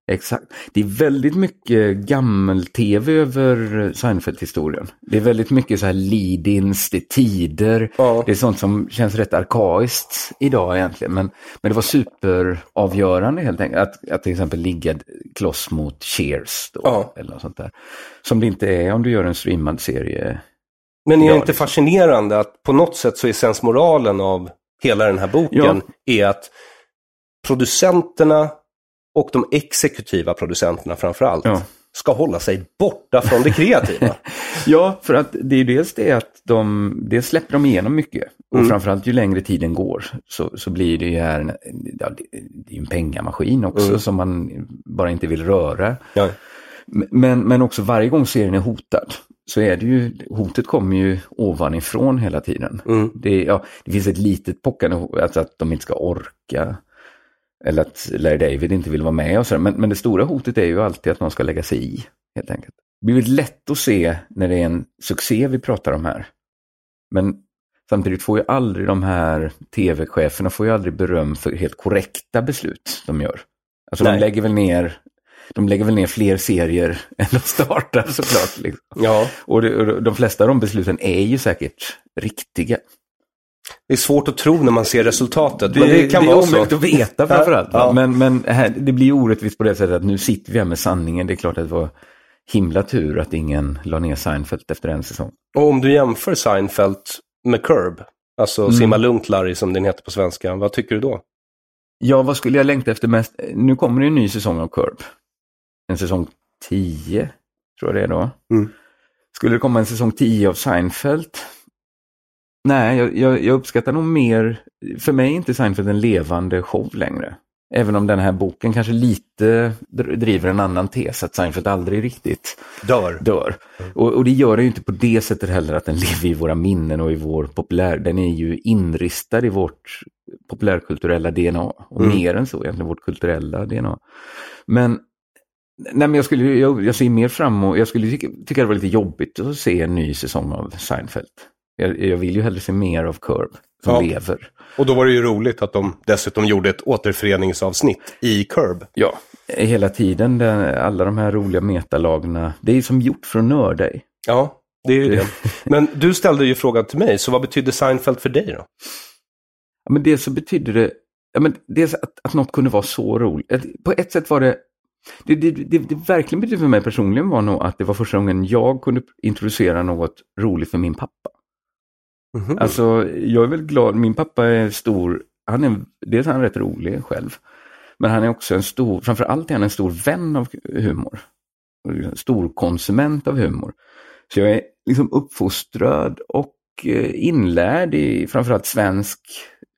Exakt. Det är väldigt mycket gammel-tv över Seinfeld-historien. Det är väldigt mycket så här lead-ins, det är tider, ja. det är sånt som känns rätt arkaiskt idag egentligen. Men, men det var superavgörande helt enkelt. Att, att till exempel ligga kloss mot Cheers då, ja. eller något sånt där. Som det inte är om du gör en streamad serie.
Men är det inte liksom. fascinerande att på något sätt så är sensmoralen av hela den här boken ja. är att producenterna och de exekutiva producenterna framförallt ja. ska hålla sig borta från det kreativa. [laughs]
ja, för att det är dels det att de, dels släpper de igenom mycket. Och mm. framförallt ju längre tiden går så, så blir det ju här, ja, det är en pengamaskin också mm. som man bara inte vill röra.
Ja.
Men, men också varje gång serien är hotad så är det ju, hotet kommer ju ovanifrån hela tiden.
Mm.
Det, ja, det finns ett litet pockande, alltså att de inte ska orka eller att Larry David inte vill vara med och så. Men, men det stora hotet är ju alltid att någon ska lägga sig i, helt enkelt. Det blir lätt att se när det är en succé vi pratar om här. Men samtidigt får ju aldrig de här tv-cheferna får ju aldrig beröm för helt korrekta beslut de gör. Alltså Nej. de lägger väl ner de lägger väl ner fler serier [laughs] än de startar såklart. Liksom.
Ja.
Och, det, och de flesta av de besluten är ju säkert riktiga.
Det är svårt att tro när man ser resultatet.
Det, men det kan det vara är omöjligt att veta framförallt. Ja. Men, men här, det blir orättvist på det sättet att nu sitter vi här med sanningen. Det är klart att det var himla tur att ingen la ner Seinfeld efter en säsong.
Och om du jämför Seinfeld med Curb, alltså mm. Simma lugnt Larry som den heter på svenska, vad tycker du då?
Ja, vad skulle jag längta efter mest? Nu kommer det en ny säsong av Curb. En säsong 10, tror jag det är då.
Mm.
Skulle det komma en säsong 10 av Seinfeld? Nej, jag, jag, jag, uppskattar nog mer, för mig är inte Seinfeld en levande show längre. Även om den här boken kanske lite driver en annan tes, att Seinfeld aldrig riktigt
dör.
dör. Och, och, det gör det ju inte på det sättet heller att den [laughs] lever i våra minnen och i vår populär, den är ju inristad i vårt populärkulturella DNA. Och mm. mer än så egentligen, vårt kulturella DNA. Men Nej, men jag, skulle, jag, jag ser mer fram emot, jag skulle tycka, tycka det var lite jobbigt att se en ny säsong av Seinfeld. Jag, jag vill ju hellre se mer av Curb som ja. lever.
Och då var det ju roligt att de dessutom gjorde ett återföreningsavsnitt i Curb.
Ja, hela tiden, den, alla de här roliga metalagna. Det är som gjort för att nörda i.
Ja, det är ju det. [laughs] Men du ställde ju frågan till mig, så vad betydde Seinfeld för dig då?
Ja, men det så betydde det, ja, men dels att, att något kunde vara så roligt. På ett sätt var det det, det, det, det verkligen betydde för mig personligen var nog att det var första gången jag kunde introducera något roligt för min pappa. Mm -hmm. Alltså, jag är väldigt glad. Min pappa är stor. Han är, dels är han rätt rolig själv. Men han är också en stor, framförallt är han en stor vän av humor. Liksom stor konsument av humor. Så jag är liksom uppfostrad och eh, inlärd i framförallt svensk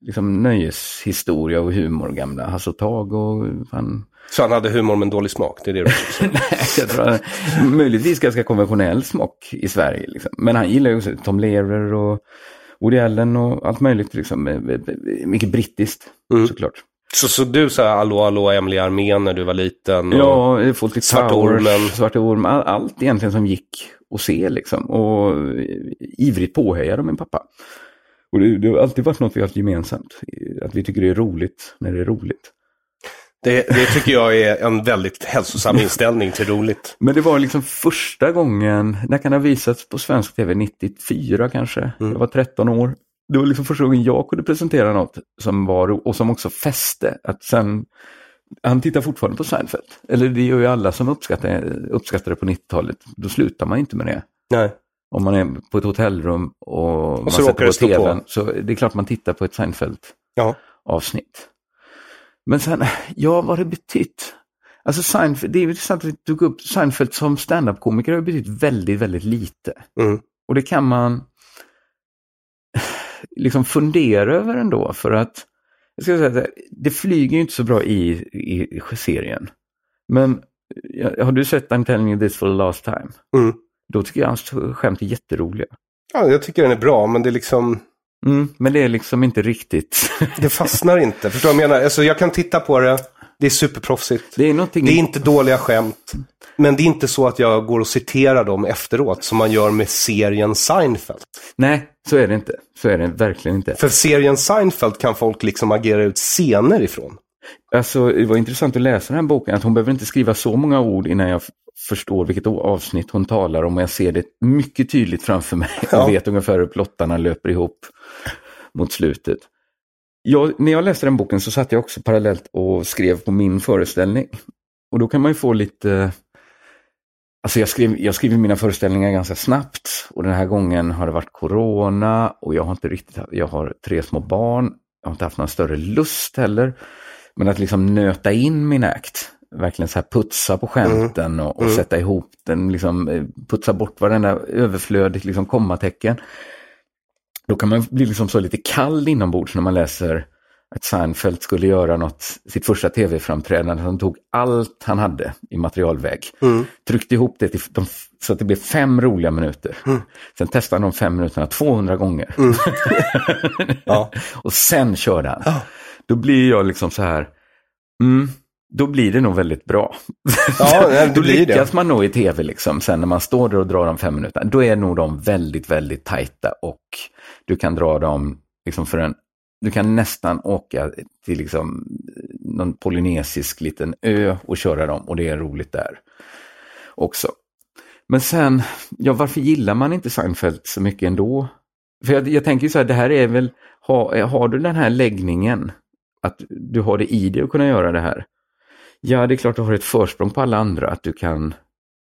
liksom, nöjeshistoria och humor. Gamla Hasse och Tage och fan,
så han hade humor men dålig smak, det är det du [laughs]
Nej, jag tror han, möjligtvis ganska konventionell smak i Sverige. Liksom. Men han gillar ju också Tom Lehrer och Woody Allen och allt möjligt. Liksom. Mycket brittiskt mm. såklart.
Så, så du sa Allå Allå Emily Armén när du var liten? Och
ja, Fawlty Svarta Ormen. Svarta Ormen, all, allt egentligen som gick att se liksom. Och ivrigt påhejad av min pappa. Och det, det har alltid varit något vi har haft gemensamt. Att vi tycker det är roligt när det är roligt.
Det, det tycker jag är en väldigt hälsosam inställning till roligt.
Men det var liksom första gången, när kan det ha visats på svensk tv? 94 kanske?
Mm.
Jag var 13 år. Det var liksom första gången jag kunde presentera något som var och som också fäste. Att sen, han tittar fortfarande på Seinfeld. Eller det gör ju alla som uppskattar, uppskattar det på 90-talet. Då slutar man inte med det.
Nej.
Om man är på ett hotellrum och, man
så
sätter på tvn. Så det är klart man tittar på ett. Seinfeld-avsnitt. Men sen, ja vad har det betytt? Alltså Seinfeld, det är intressant att vi tog upp Seinfeld som standup-komiker har betytt väldigt, väldigt lite.
Mm.
Och det kan man liksom fundera över ändå för att jag ska säga här, det flyger ju inte så bra i, i, i serien. Men har du sett I'm telling you this for the last time?
Mm.
Då tycker jag hans skämt är jätteroliga.
ja, jag tycker den är bra, men det är liksom...
Mm, men det är liksom inte riktigt. [laughs]
Det fastnar inte. Förstår du vad jag menar? Alltså, jag kan titta på det. Det är superproffsigt.
Det är någonting...
Det är inte dåliga skämt. Men det är inte så att jag går och citerar dem efteråt som man gör med serien Seinfeld.
Nej, så är det inte. Så är det verkligen inte.
För serien Seinfeld kan folk liksom agera ut scener ifrån.
Alltså, det var intressant att läsa den här boken, att hon behöver inte skriva så många ord innan jag förstår vilket avsnitt hon talar om och jag ser det mycket tydligt framför mig och
Ja.
vet ungefär hur plottarna löper ihop mot slutet. Jag, när jag läste den boken så satt jag också parallellt och skrev på min föreställning. Och då kan man ju få lite... Alltså jag, skrev, jag skriver mina föreställningar ganska snabbt och den här gången har det varit corona och jag har inte riktigt, jag har tre små barn, jag har inte haft någon större lust heller. Men att liksom nöta in min akt, verkligen så här putsa på skämten och, och sätta ihop den, liksom eh, putsa bort varenda överflödigt liksom kommatecken. Då kan man bli liksom så lite kall inombords när man läser att Seinfeld skulle göra något, sitt första tv-framträdande. Han tog allt han hade i materialväg. Tryckte ihop det till, de, så att det blev fem roliga minuter. Sen testade han de fem minuterna 200 gånger. [laughs]
Ja.
och sen körde han. Då blir jag liksom så här, mm, då blir det nog väldigt bra.
Ja, det [laughs]
då
blir det.
lyckas man nog i tv liksom, sen när man står där och drar de fem minuterna. Då är nog de väldigt, väldigt tajta och du kan dra dem liksom för en du kan nästan åka till liksom någon polynesisk liten ö och köra dem och det är roligt där också. Men sen, ja varför gillar man inte Seinfeld så mycket ändå? För jag, jag tänker ju så här, det här är väl, ha, har du den här läggningen, att du har det i dig att kunna göra det här? Ja, det är klart du har ett försprång på alla andra, att du kan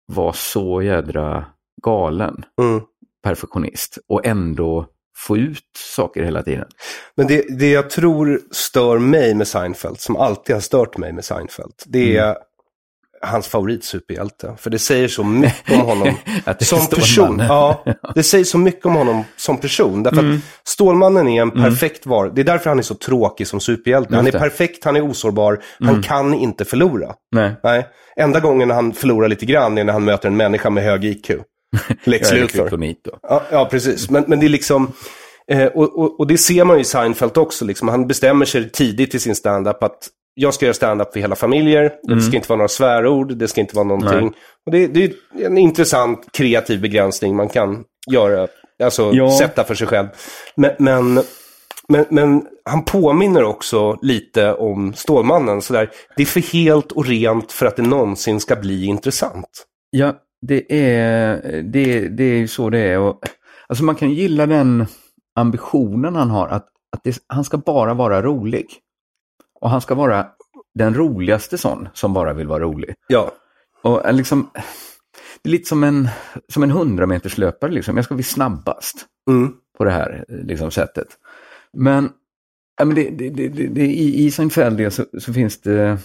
vara så jädra galen
Mm.
perfektionist och ändå få ut saker hela tiden.
Men det, det jag tror stör mig med Seinfeld, som alltid har stört mig med Seinfeld, det är hans favoritsuperhjälte. För det säger så mycket om honom [laughs] som person. Ja, [laughs] det säger så mycket om honom som person. Därför
Mm.
att Stålmannen är en perfekt var. Det är därför han är så tråkig som superhjälte. Han är.
Mm.
perfekt, han är osårbar, han kan inte förlora.
Nej.
Nej. Enda gången han förlorar lite grann är när han möter en människa med hög IQ. Lex Luthor. Ja, ja precis. Men, men det är liksom... Eh, och, och, och det ser man ju i Seinfeld också. Liksom. Han bestämmer sig tidigt i sin stand-up att jag ska göra stand-up för hela familjer. Det ska inte vara några svärord, det ska inte vara någonting.
Mm. Nej.
Och det, det är en intressant kreativ begränsning man kan göra, alltså
Ja.
sätta för sig själv. Men, men, men, men han påminner också lite om Stålmannen. Sådär. Det är för helt och rent för att det någonsin ska bli intressant.
Ja, det är, det, det är ju så det är. Och, alltså man kan gilla den ambitionen han har, att, att det, han ska bara vara rolig. Och han ska vara den roligaste sån som bara vill vara rolig.
Ja.
Och eh, liksom, det är lite som en, som en hundrameterslöpare, liksom. jag ska bli snabbast
Mm.
på det här liksom, sättet. Men, ja, men det, det, det, det, i, i Seinfeld så, så finns det,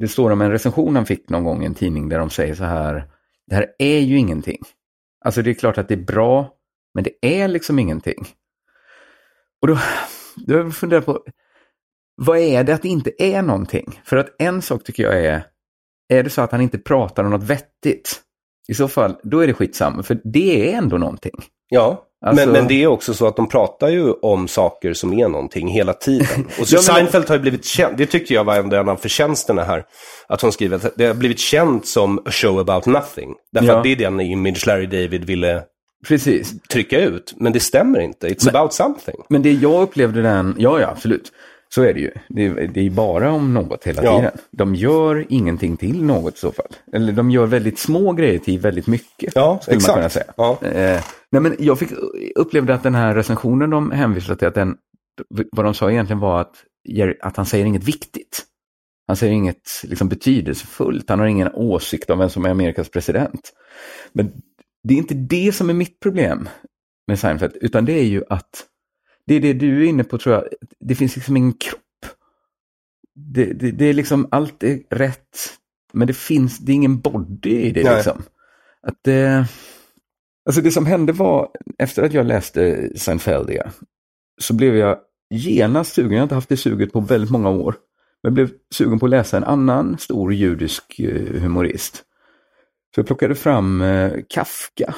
det står om en recension han fick någon gång i en tidning där de säger så här, det här är ju ingenting. Alltså det är klart att det är bra, men det är liksom ingenting. Och då, då har jag funderat på, vad är det att det inte är någonting? För att en sak tycker jag är, är det så att han inte pratar om något vettigt? I så fall, då är det skitsamma, för det är ändå någonting.
Ja,
Alltså-
men, men det är också så att de pratar ju om saker som är någonting hela tiden. [laughs] Och så
Ja,
Seinfeld har ju blivit känd, det tyckte jag var ändå en av förtjänsterna här. Att hon skriver att det har blivit känt som a show about nothing. Därför
Ja.
att det är den image Larry David ville
precis.
trycka ut. Men det stämmer inte. It's
Men-
about something.
Men det jag upplevde den, ja ja absolut, så är det ju. Det är, bara om något hela
Ja.
tiden. De gör ingenting till något i så fall. Eller de gör väldigt små grejer till väldigt mycket.
Ja,
skulle
exakt.
man kunna säga.
Ja.
Eh, nej men jag fick, upplevde att den här recensionen de hänvisade till, att den, vad de sa egentligen var att, att han säger inget viktigt. Han säger inget liksom, betydelsefullt, han har ingen åsikt om vem som är Amerikas president. Men det är inte det som är mitt problem med Seinfeld, utan det är ju att det är det du är inne på tror jag, det finns liksom ingen kropp. Det, det, det är liksom, allt är rätt, men det finns, det är ingen body i det
Nej.
liksom. Att det, alltså det som hände var, efter att jag läste Seinfeldia, så blev jag genast sugen, jag har inte haft det suget på väldigt många år, men blev sugen på att läsa en annan stor judisk eh, humorist. Så jag plockade fram eh, Kafka,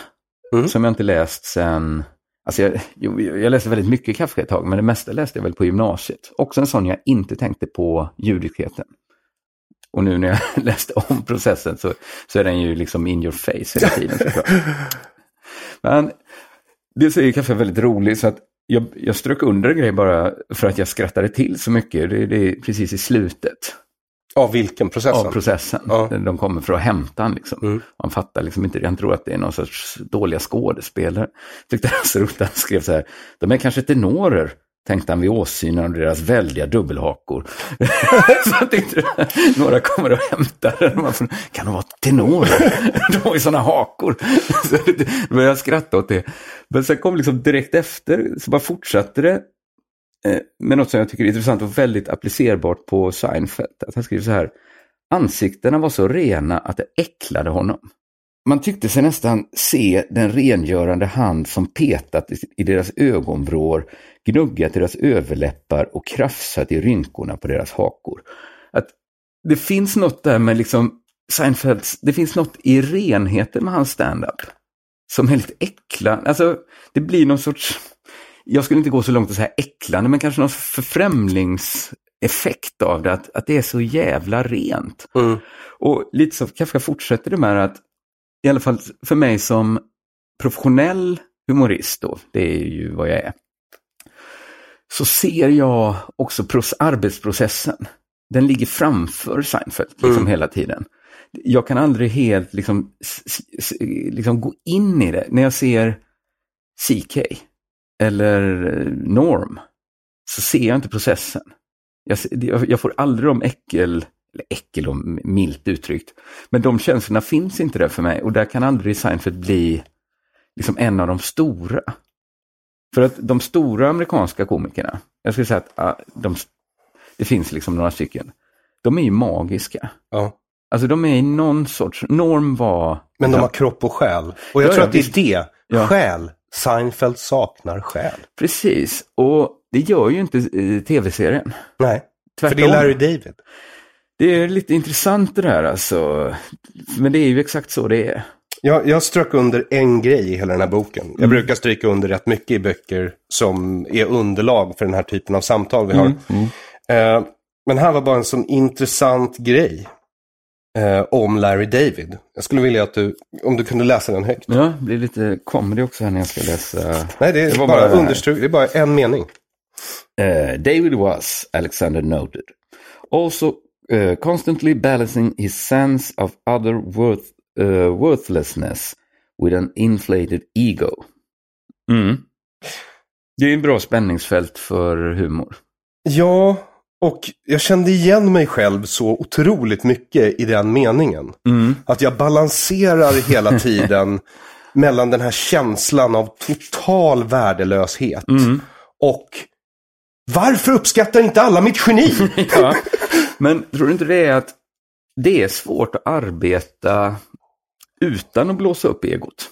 Mm.
som jag inte läst sen Alltså jag, jo, jag läste väldigt mycket Kafka ett tag, men det mesta läste jag väl på gymnasiet. Också en sån jag inte tänkte på ljudligheten. Och nu när jag [laughs] läste om processen så, så är den ju liksom in your face hela tiden såklart. Men det säger Kafka är väldigt roligt, så att jag, jag strök under en grej bara för att jag skrattade till så mycket. Det, det är precis i slutet
av vilken processen?
av processen.
Ja.
De kommer för att hämta han liksom.
Mm.
Man fattar liksom inte. Han tror att det är någon sorts dåliga skådespelare. Tyckte det var så roligt. Han skrev så här. De är kanske tenorer. Tänkte han vid åsynen av deras väldiga dubbelhakor. [laughs] så tänkte några kommer och hämtar den. Kan de vara tenorer? [laughs] de har ju sådana hakor. [laughs] så började jag skratta åt det. Men sen kom liksom direkt efter, så bara fortsatte det Eh, med något som jag tycker är intressant och väldigt applicerbart på Seinfeld. Att han skriver så här. Ansiktena var så rena att det äcklade honom. Man tyckte sig nästan se den rengörande hand som petat i- deras ögonvrår, gnuggat deras överläppar och krafsat i rynkorna på deras hakor. Att det finns något där med liksom Seinfelds, det finns något i renheten med hans standup. som är lite äcklande. Alltså, det blir någon sorts, jag skulle inte gå så långt att säga äcklande, men kanske någon förfrämlingseffekt av det, att, att det är så jävla rent.
Mm.
Och lite så Kafka fortsätter det med att, i alla fall för mig som professionell humorist då, det är ju vad jag är, så ser jag också arbetsprocessen. Den ligger framför Seinfeld liksom
Mm.
hela tiden. Jag kan aldrig helt liksom, liksom gå in i det. När jag ser CK eller eh, Norm så ser jag inte processen. Jag, jag, får aldrig de äckel, eller äckel och milt uttryckt, men de känslorna finns inte där för mig och där kan aldrig Seinfeld bli liksom en av de stora. För att de stora amerikanska komikerna, jag skulle säga att ah, de, det finns liksom några stycken, de är ju magiska.
Ja.
Alltså de är i någon sorts, Norm var...
Men de har kropp och själ. Och jag
Ja,
tror
ja,
att det är det.
Ja.
Själ. Seinfeld saknar själ.
Precis, och det gör ju inte eh, tv-serien.
Nej, för
Tvärtom.
det är Larry David.
Det är lite intressant det där alltså. Men det är ju exakt så det är.
Jag, jag strök under en grej i hela den här boken. Jag brukar stryka under rätt mycket i böcker som är underlag för den här typen av samtal vi har. Eh, men här var bara en sån intressant grej eh, om Larry David. Jag skulle vilja att du, om du kunde läsa den högt.
Ja, det blir lite comedy också här när jag ska läsa.
Nej, det är
Det var
bara,
bara det
är bara en mening.
Uh, David was, Alexander noted, also uh, constantly balancing his sense of other worth, uh, worthlessness with an inflated ego. Mm. Det är en bra spänningsfält för humor.
Ja, och jag kände igen mig själv så otroligt mycket i den meningen. Att jag balanserar hela [laughs] tiden mellan den här känslan av total värdelöshet och varför uppskattar inte alla mitt geni? [laughs]
Ja. Men tror du inte det är att det är svårt att arbeta utan att blåsa upp egot?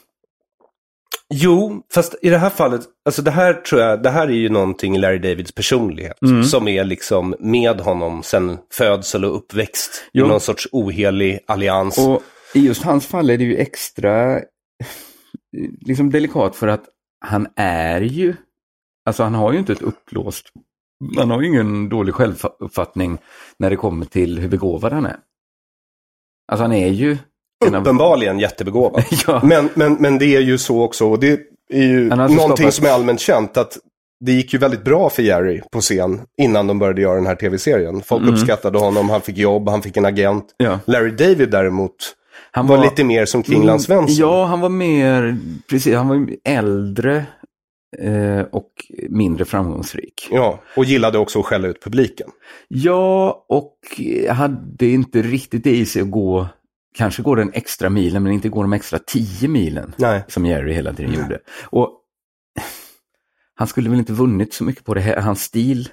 Jo, fast i det här fallet, alltså det här tror jag, det här är ju någonting i Larry Davids personlighet. Som är liksom med honom sen födsel och uppväxt.
Jo.
I någon sorts ohelig allians.
Och i just hans fall är det ju extra [laughs] liksom delikat för att han är ju, alltså han har ju inte ett upplåst, han har ju ingen dålig självuppfattning när det kommer till hur begåvad han är. Alltså han är ju
Uppenbarligen jättebegåvad. [laughs]
Ja.
men, men, men det är ju så också, och det är ju
alltså
någonting som är allmänt känt, att det gick ju väldigt bra för Jerry på scen innan de började göra den här tv-serien. Folk uppskattade honom, han fick jobb, han fick en agent.
Mm. Ja.
Larry David däremot
Han
var, lite mer som Kringland Svensson.
Ja, han var mer, precis, han var äldre eh, och mindre framgångsrik.
Ja, och gillade också att skälla ut publiken.
Ja, och hade inte riktigt det i sig att gå, kanske gå den extra milen, men inte gå de extra tio milen
Nej.
som Jerry hela tiden gjorde. Och han skulle väl inte vunnit så mycket på det här, hans stil.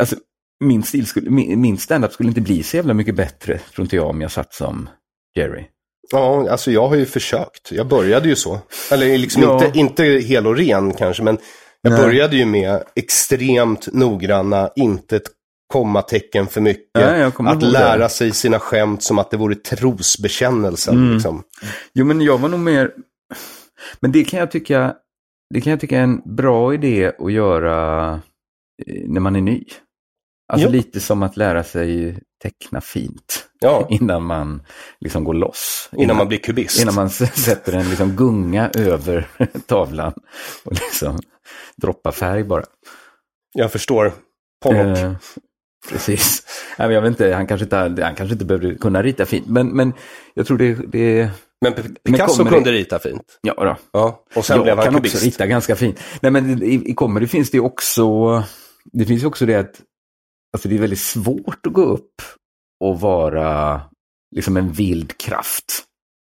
Alltså, min, stil skulle, min, min standup skulle inte bli så jävla mycket bättre, tror inte jag, om jag satt som Jerry.
Ja, alltså jag har ju försökt. Jag började ju så. Eller liksom
Ja.
inte, inte hel och ren kanske, men jag
Nej.
började ju med extremt noggranna, inte ett kommatecken för mycket.
Kommer
att lära
det.
sig sina skämt som att det vore trosbekännelsen.
Mm.
Liksom.
Jo, men jag var nog mer... Men det kan jag tycka, det kan jag tycka är en bra idé att göra eh, när man är ny. Alltså
Ja.
lite som att lära sig teckna fint
Ja, [laughs]
innan man liksom går loss.
innan man blir kubist.
Innan man sätter en liksom gunga över [laughs] tavlan och liksom droppar färg bara.
Jag förstår. Pollock.
Eh, precis. Nej, men jag vet inte, han kanske inte, han kanske inte behövde kunna rita fint, men, men jag tror det, det
men Picasso
kommer
kunde
det-
rita fint.
ja då.
Ja, och sen
jag
blev han
kan
kubist.
också rita ganska fint. Nej, men i, i comedy finns det också, det finns också det att alltså det är väldigt svårt att gå upp och vara liksom en vild kraft.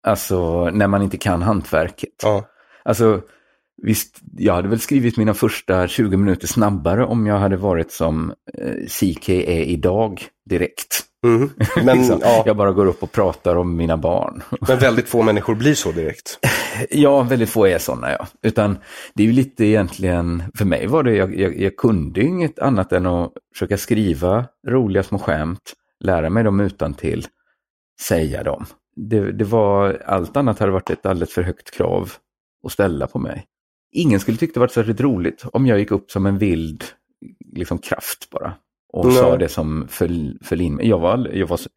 Alltså när man inte kan hantverket.
Ja.
Alltså visst, jag hade väl skrivit mina första 20 minuter snabbare om jag hade varit som eh, CK är idag direkt.
Mhm. [laughs] Men,
liksom.
ja,
Jag bara går upp och pratar om mina barn. [laughs]
men väldigt få människor blir så direkt.
Ja, väldigt få är sådana ja. Utan det är ju lite egentligen, för mig var det, jag, jag, jag kunde inget annat än att försöka skriva roliga små skämt, lära mig dem utan till säga dem. Det, det var, allt annat hade varit ett alldeles för högt krav att ställa på mig. Ingen skulle tycka det var särskilt roligt om jag gick upp som en vild liksom, kraft bara. Och
Nej.
sa det som föll, föll in mig. Jag var, jag, var så,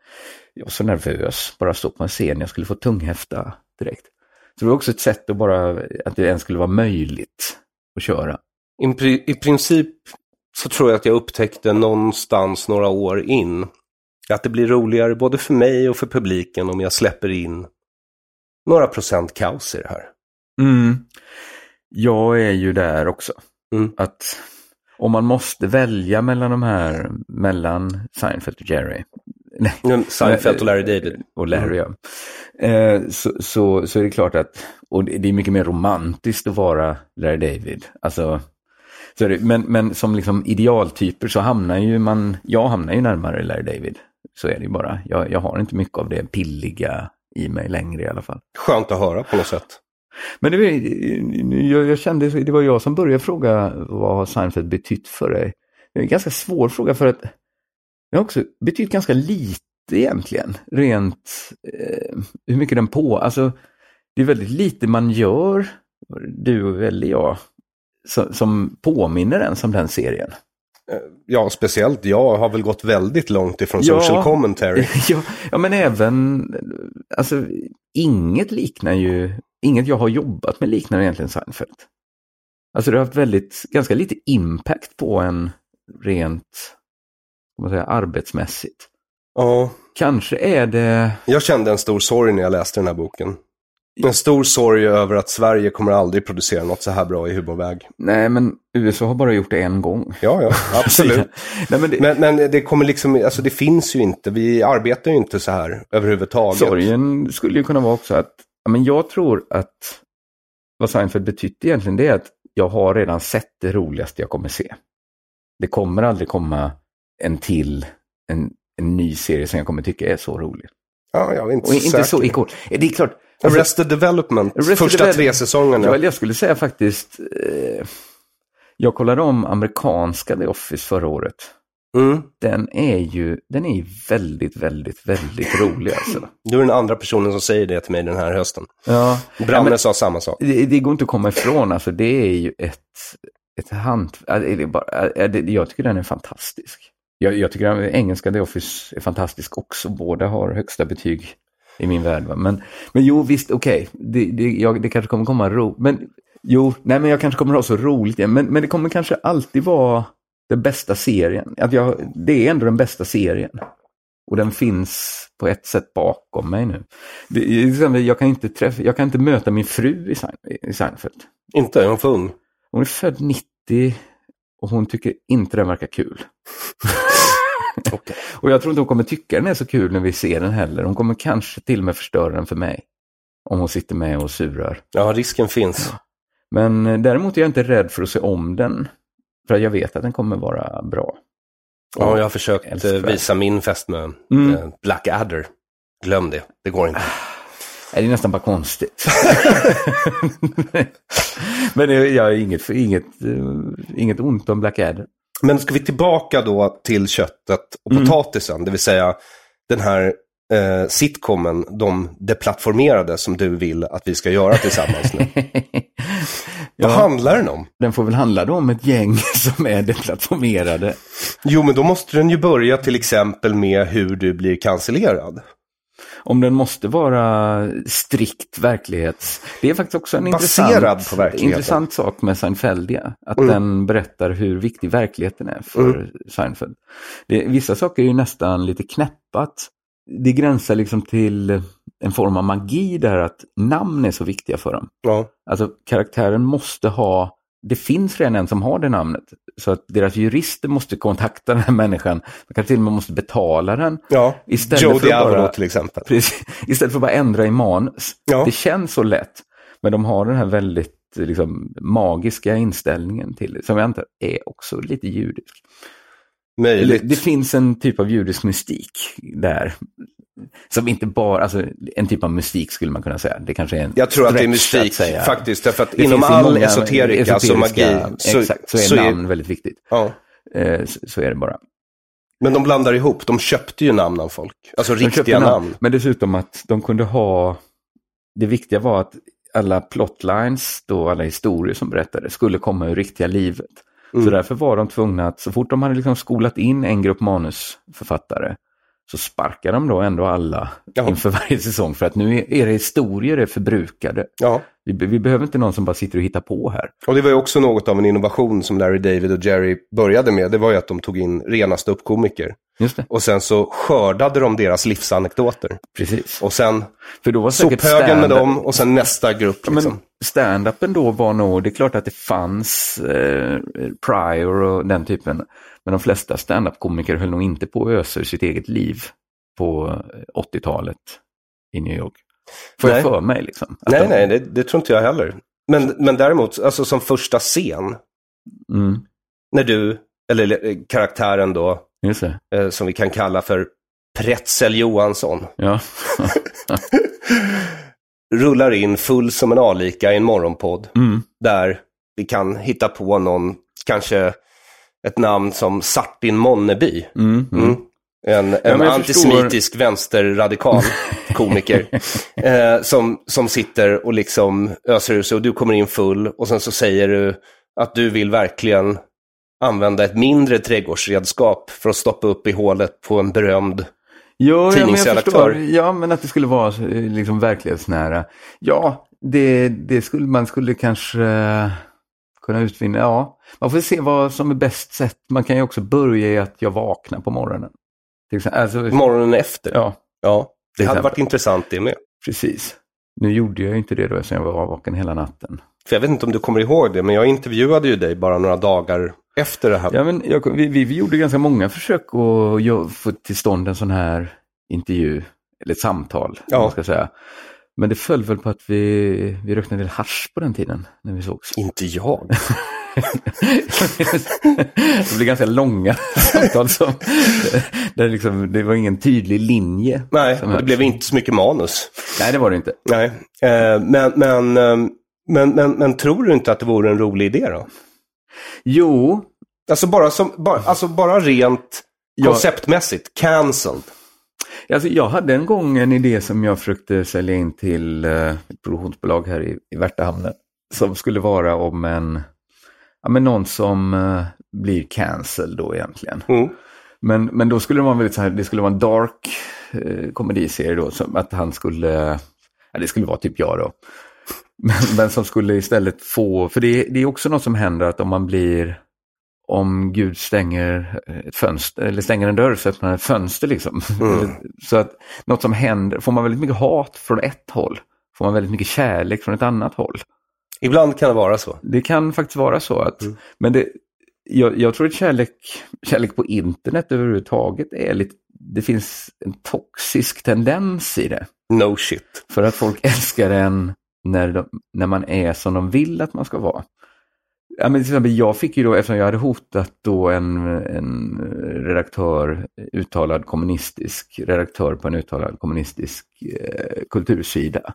jag var så nervös, bara stå på en scen, jag skulle få tunghäfta direkt. Så det var också ett sätt att bara, att det ens skulle vara möjligt att köra.
I, I princip så tror jag att jag upptäckte någonstans några år in att det blir roligare både för mig och för publiken om jag släpper in några procent kaos i det här.
Jag är ju där också.
Mm.
Att om man måste välja mellan de här, mellan Seinfeld och Jerry. Nej,
Men Seinfeld och Larry David.
och Larry, ja. Eh, så, så, så är det klart att, och det är mycket mer romantiskt att vara Larry David. Alltså, så det, men, men som liksom idealtyper så hamnar ju man, jag hamnar ju närmare Larry David. Så är det ju bara. Jag, jag har inte mycket av det pilliga i mig längre i alla fall.
Skönt att höra på något sätt.
Men det, jag, jag kände, det var jag som började fråga vad har Seinfeld betytt för dig? Det är en ganska svår fråga för att det har också betytt ganska lite egentligen. Rent eh, hur mycket den på, alltså det är väldigt lite man gör, du eller jag, som, som påminner ens om den serien.
Ja, speciellt jag har väl gått väldigt långt ifrån
Ja.
social commentary. [laughs]
ja, ja, men även, alltså inget liknar ju, inget jag har jobbat med liknar egentligen Seinfeld. Alltså det har haft väldigt, ganska lite impact på en rent, vad man säga, arbetsmässigt.
Ja,
Kanske är det,
jag kände en stor sorg när jag läste den här boken. En stor sorg över att Sverige kommer aldrig producera något så här bra i humorväg.
nej men USA har bara gjort det en gång.
Ja, ja, [laughs] absolut.
nej, men det,
Men, men det kommer liksom, alltså det finns ju inte, vi arbetar ju inte så här överhuvudtaget.
sorgen skulle ju kunna vara också att, men jag tror att vad Seinfeld betytt egentligen det är att jag har redan sett det roligaste jag kommer se. Det kommer aldrig komma en till, en, en ny serie som jag kommer tycka är så rolig.
Ja, jag är inte
Och
så
inte
säker.
så ikon. Det är klart. alltså,
Arrested Development,
Arrested
första
Development.
tre säsongerna.
Ja, jag skulle säga faktiskt, eh, jag kollade om amerikanska The Office förra året.
Mm.
Den är ju, den är väldigt, väldigt, väldigt rolig alltså. [laughs]
Du är den andra personen som säger det till mig den här hösten.
Ja,
Branne
men-
sa samma sak.
Det, det går inte att komma ifrån, alltså det är ju ett, ett ja, Det ja, det, jag tycker den är fantastisk. Jag, jag tycker att engelska The Office är fantastisk också, båda har högsta betyg i min värld. Va? Men, men jo, visst, okej, det, det, jag- det kanske kommer komma ro. Men jo, nej men jag kanske kommer ha så roligt igen. Men, men det kommer kanske alltid vara den bästa serien. Att jag, det är ändå den bästa serien. Och den finns på ett sätt bakom mig nu. Det, jag, kan inte träffa, jag kan inte möta min fru i, Sein, i Seinfeld.
Inte, är hon för ung?
Hon är född 90 och hon tycker inte den verkar kul. [laughs] [laughs] Och jag tror inte hon kommer tycka den är så kul när vi ser den heller. Hon kommer kanske till och med förstöra den för mig. Om hon sitter med och surar.
Ja, risken finns.
Men eh, däremot är jag inte rädd för att se om den. För jag vet att den kommer vara bra.
Ja, jag har försökt eh,
Älskvärd.
visa min fästmö
Mm.
eh, Blackadder. Glöm det, det går inte.
Nej, Det är nästan bara konstigt. [laughs] Men jag har inget, inget, eh, inget ont om Blackadder.
Men ska vi tillbaka då till köttet och
Mm.
potatisen, det vill säga den här eh, sitcomen, de deplattformerade som du vill att vi ska göra tillsammans nu. [laughs] Vad
ja,
handlar den om?
den får väl handla om ett gäng [laughs] som är deplattformerade.
Jo, men då måste den ju börja till exempel med hur du blir cancellerad.
Om den måste vara strikt verklighets... Det är faktiskt också en intressant, intressant sak med Seinfeldia. Att
Mm.
den berättar hur viktig verkligheten är för Seinfeld. Det, vissa saker är ju nästan lite knäppat. Det gränsar liksom till en form av magi där att namn är så viktiga för dem.
Ja,
Alltså karaktären måste ha, det finns redan en som har det namnet. Så att deras jurister måste kontakta den här människan. De kanske till och med måste betala den.
ja.
Istället
Joe
för bara-
till exempel.
Precis. [laughs] Istället för att bara ändra i manus.
Ja.
Det känns så lätt. Men de har den här väldigt liksom, magiska inställningen till det. Som jag antar är också lite judisk.
Möjligt.
det finns en typ av judisk mystik där. Som inte bara, alltså en typ av mystik skulle man kunna säga. Det kanske är en
Jag tror att det är mystik
säga.
faktiskt. Därför att
Det
inom all
många
esoterika, alltså magi, så,
exakt, så är
så
namn väldigt viktigt.
ja.
Eh, så, så är det bara.
Men de blandar ihop, de köpte ju namn av folk. Alltså
De
riktiga namn.
Men dessutom att de kunde ha, det viktiga var att alla plotlines, då alla historier som berättades, skulle komma ur riktiga livet.
Mm.
Så därför var de tvungna att, så fort de hade liksom skolat in en grupp manusförfattare, så sparkar de då ändå alla
Ja.
inför varje säsong. För att nu är era historier är förbrukade.
Ja.
Vi, vi behöver inte någon som bara sitter och hittar på här.
Och det var ju också något av en innovation som Larry David och Jerry började med. Det var ju att de tog in rena ståuppkomiker.
Det,
Och sen så skördade de deras livsanekdoter.
precis.
Och sen
För då var säkert
sophögen med dem och sen nästa grupp.
Ja,
Liksom.
Stand-upen då var nog, det är klart att det fanns eh, prior och den typen. Men de flesta stand-up-komiker höll nog inte på att ösa ur sitt eget liv på eh, 80-talet i New York. Får
Nej.
jag för mig liksom.
Nej,
de-
nej, det, det tror inte jag heller. Men, men däremot, alltså som första scen,
Mm,
när du, eller eh, karaktären då, eh, som vi kan kalla för Pretzel Johansson,
Ja. [laughs]
rullar in full som en alika i en morgonpodd.
Mm.
Där vi kan hitta på någon, kanske ett namn som Sartin Monneby.
Mm. Mm.
Mm. En, en
men jag
antisemitisk vänsterradikal [laughs] komiker. eh, som, som sitter och liksom öser ur sig och du kommer in full och sen så säger du att du vill verkligen använda ett mindre trädgårdsredskap för att stoppa upp i hålet på en berömd.
Ja, ja, men
Tidningsredaktör.
förstår. Ja, men att det skulle vara eh, liksom verklighetsnära. Ja, det, det skulle man skulle kanske kunna utvinna. Ja, man får se vad som är bäst sätt. Man kan ju också börja i att jag vaknar på morgonen. Till exempel, alltså,
Morgonen efter.
ja,
Ja, det hade varit intressant det med.
precis. Nu gjorde jag inte det då eftersom jag var vaken hela natten.
För jag vet inte om du kommer ihåg det, men jag intervjuade ju dig bara några dagar efter det här.
Ja, men jag, vi, vi, gjorde ganska många försök att få till stånd en sån här intervju, eller ett samtal,
ja.
man ska säga. Men det föll väl på att vi, vi rökte en del hasch på den tiden när vi sågs.
Inte jag. [laughs]
det blev ganska långa [laughs] samtal som, där liksom, det var ingen tydlig linje.
Nej, det blev inte så mycket manus.
Nej, det var det inte.
Nej, eh, men, men, eh, men, men, men tror du inte att det vore en rolig idé då?
Jo,
Alltså bara, som, bara, alltså bara rent konceptmässigt, cancelled.
Alltså, jag hade en gång en idé som jag försökte sälja in till eh, ett produktionsbolag här i, i Värtahamnen. Som skulle vara om en, ja, men någon som eh, blir cancelled då egentligen.
Mm.
Men, men då skulle det vara väldigt så här, det skulle vara en dark eh, komediserie då, som att han skulle, ja, det skulle vara typ jag då. Men, men som skulle istället få, för det, det är också något som händer att om man blir, om Gud stänger ett fönster, eller stänger en dörr så öppnar han ett fönster liksom.
Mm.
Så att något som händer, får man väldigt mycket hat från ett håll, får man väldigt mycket kärlek från ett annat håll.
Ibland kan det vara så.
Det kan faktiskt vara så att,
Mm.
men det, jag, jag tror att kärlek, kärlek på internet överhuvudtaget är lite, det finns en toxisk tendens i det.
No shit.
För att folk älskar en när, de, när man är som de vill att man ska vara. Ja, men till exempel, jag fick ju då, eftersom jag hade hotat då en, en redaktör, uttalad kommunistisk, redaktör på en uttalad kommunistisk eh, kultursida,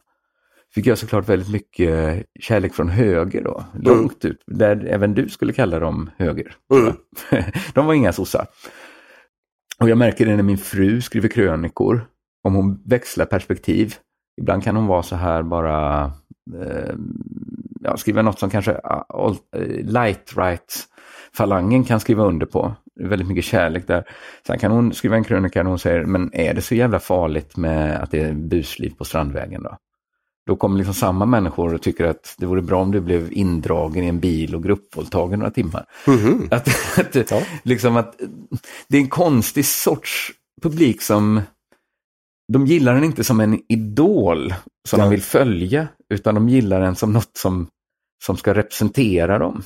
fick jag såklart väldigt mycket kärlek från höger då, långt ut, där även du skulle kalla dem höger.
Mm. [laughs]
De var inga sossar. Och jag märker det när min fru skriver krönikor, om hon växlar perspektiv. Ibland kan hon vara så här bara, eh, ja, skriva något som kanske uh, light right falangen kan skriva under på. Det är väldigt mycket kärlek där. Sen kan hon skriva en krönika där hon säger, men är det så jävla farligt med att det är busliv på Strandvägen då? Då kommer liksom samma människor och tycker att det vore bra om du blev indragen i en bil och gruppvåldtagen några timmar.
Mhm.
Att, att,
Ja.
liksom att, det är en konstig sorts publik som, de gillar den inte som en idol som
Ja.
de vill följa, utan de gillar den som något som, som ska representera dem.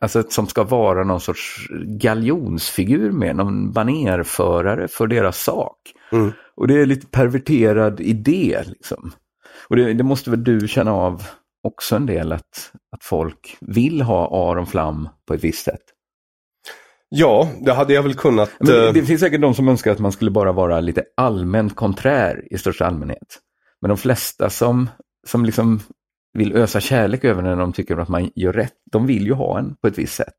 Alltså som ska vara någon sorts galjonsfigur med, någon banerförare för deras sak.
Mm.
Och det är lite perverterad idé. Liksom. Och det, det måste väl du känna av också en del, att, att folk vill ha Aron Flam på ett visst sätt.
Ja, det hade jag väl kunnat.
Men det,
eh,
det finns säkert de som önskar att man skulle bara vara lite allmänt konträr i största allmänhet. Men de flesta som, som liksom vill ösa kärlek över när de tycker att man gör rätt, de vill ju ha en på ett visst sätt.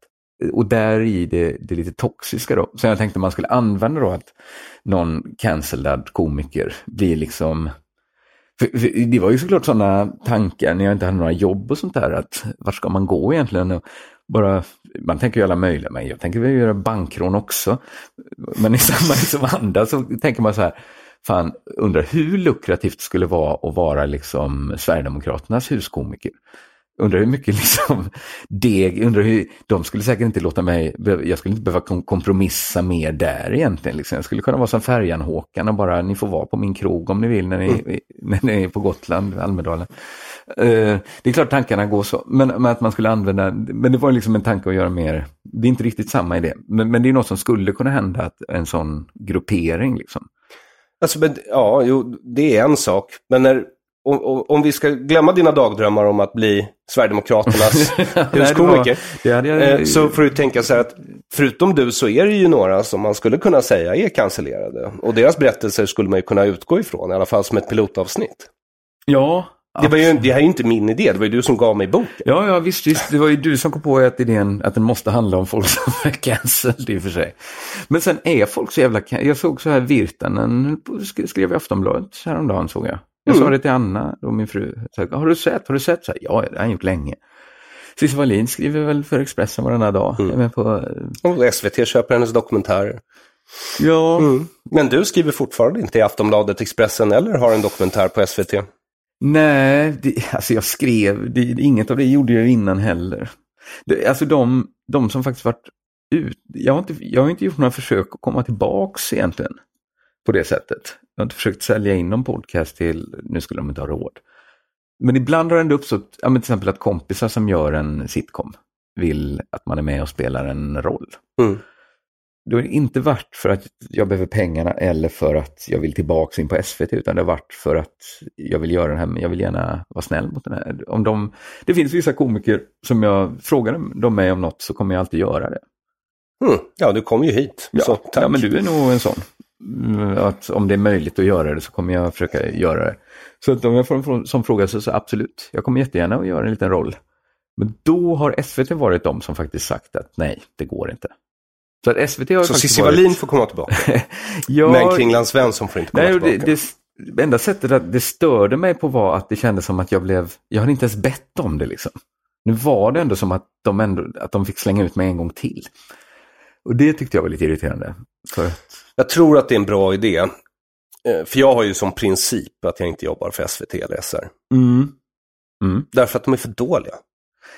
Och där i det, det lite toxiska då. Så jag tänkte man skulle använda då att någon cancellad komiker blir liksom för, för det var ju såklart sådana tankar när jag inte hade några jobb och sånt där. att Vart ska man gå egentligen? Och bara, man tänker ju alla möjliga, men jag tänker väl göra bankrån också. Men i samma liksom anda så tänker man så här, fan, undrar hur lukrativt det skulle vara att vara liksom Sverigedemokraternas huskomiker. Undrar hur mycket [laughs] liksom deg, undrar hur, de skulle säkert inte låta mig, jag skulle inte behöva kom- kompromissa mer där egentligen. Liksom. Jag skulle kunna vara som Färjan-Håkan och bara, ni får vara på min krog om ni vill när ni, [laughs] när ni är på Gotland, Almedalen. Eh, det är klart tankarna går så, men, men att man skulle använda, men det var liksom en tanke att göra mer, det är inte riktigt samma idé, men, men det är något som skulle kunna hända, att en sån gruppering liksom.
Alltså, men, ja, jo, det är en sak. Men när, om, om, om vi ska glömma dina dagdrömmar om att bli Sverigedemokraternas huskomiker.
Nej, var- jag-
eh, så får du tänka så här att förutom du så är det ju några som man skulle kunna säga är cancellerade. Och deras berättelser skulle man ju kunna utgå ifrån, i alla fall som ett pilotavsnitt.
Ja,
Det, var ju, det här är ju inte min idé, det var ju du som gav mig boken.
Ja, ja visst, visst. Det var ju du som kom på att idén att den måste handla om folk som är cancelled i och för sig. Men sen är folk så jävla... Jag såg så här Virtanen sk- skrev i Aftonbladet häromdagen såg jag. Jag sa det till Anna och min fru. Har du sett? Har du sett? Så här, ja, det har han gjort länge. Cissi Wallin skriver väl för Expressen varannan dag. Är med på,
Och SVT köper hennes dokumentärer.
ja,
Men du skriver fortfarande inte i Aftonbladet, Expressen eller har en dokumentär på SVT?
Nej, det, alltså jag skrev, det, inget av det gjorde jag innan heller. Det, alltså de, de som faktiskt varit ut, jag har, inte, jag har inte gjort några försök att komma tillbaks egentligen på det sättet. Jag har inte försökt sälja in någon podcast till, nu skulle de inte ha råd. Men ibland har det ändå uppstått, ja, men till exempel att kompisar som gör en sitcom vill att man är med och spelar en roll.
Mm.
Det har inte varit för att jag behöver pengarna eller för att jag vill tillbaka in på SVT utan det har varit för att jag vill göra det här, men jag vill gärna vara snäll mot den här. Om de, det finns vissa komiker som jag frågar dem mig om något så kommer jag alltid göra det.
Mm. Ja, du kom ju hit.
Ja,
så tack.
ja men du är nog en sån. Mm, Att om det är möjligt att göra det så kommer jag försöka göra det. Så att om jag får en sån fråga så, så absolut, jag kommer jättegärna att göra en liten roll. Men då har SVT varit de som faktiskt sagt att nej, det går inte. Så att SVT har
Så Cissi
varit...
Wallin får komma tillbaka. [laughs]
ja,
Men Kringland Svensson får inte komma
nej,
tillbaka.
det, det enda sättet att det störde mig på var att det kändes som att jag blev, jag hade inte ens bett om det liksom. Nu var det ändå som att de, ändå, att de fick slänga ut mig en gång till. Och det tyckte jag var lite irriterande. För att,
Jag tror att det är en bra idé.
Eh, För jag har ju som princip att jag inte jobbar för SVT eller SR.
Mm. Mm.
Därför att de är för dåliga.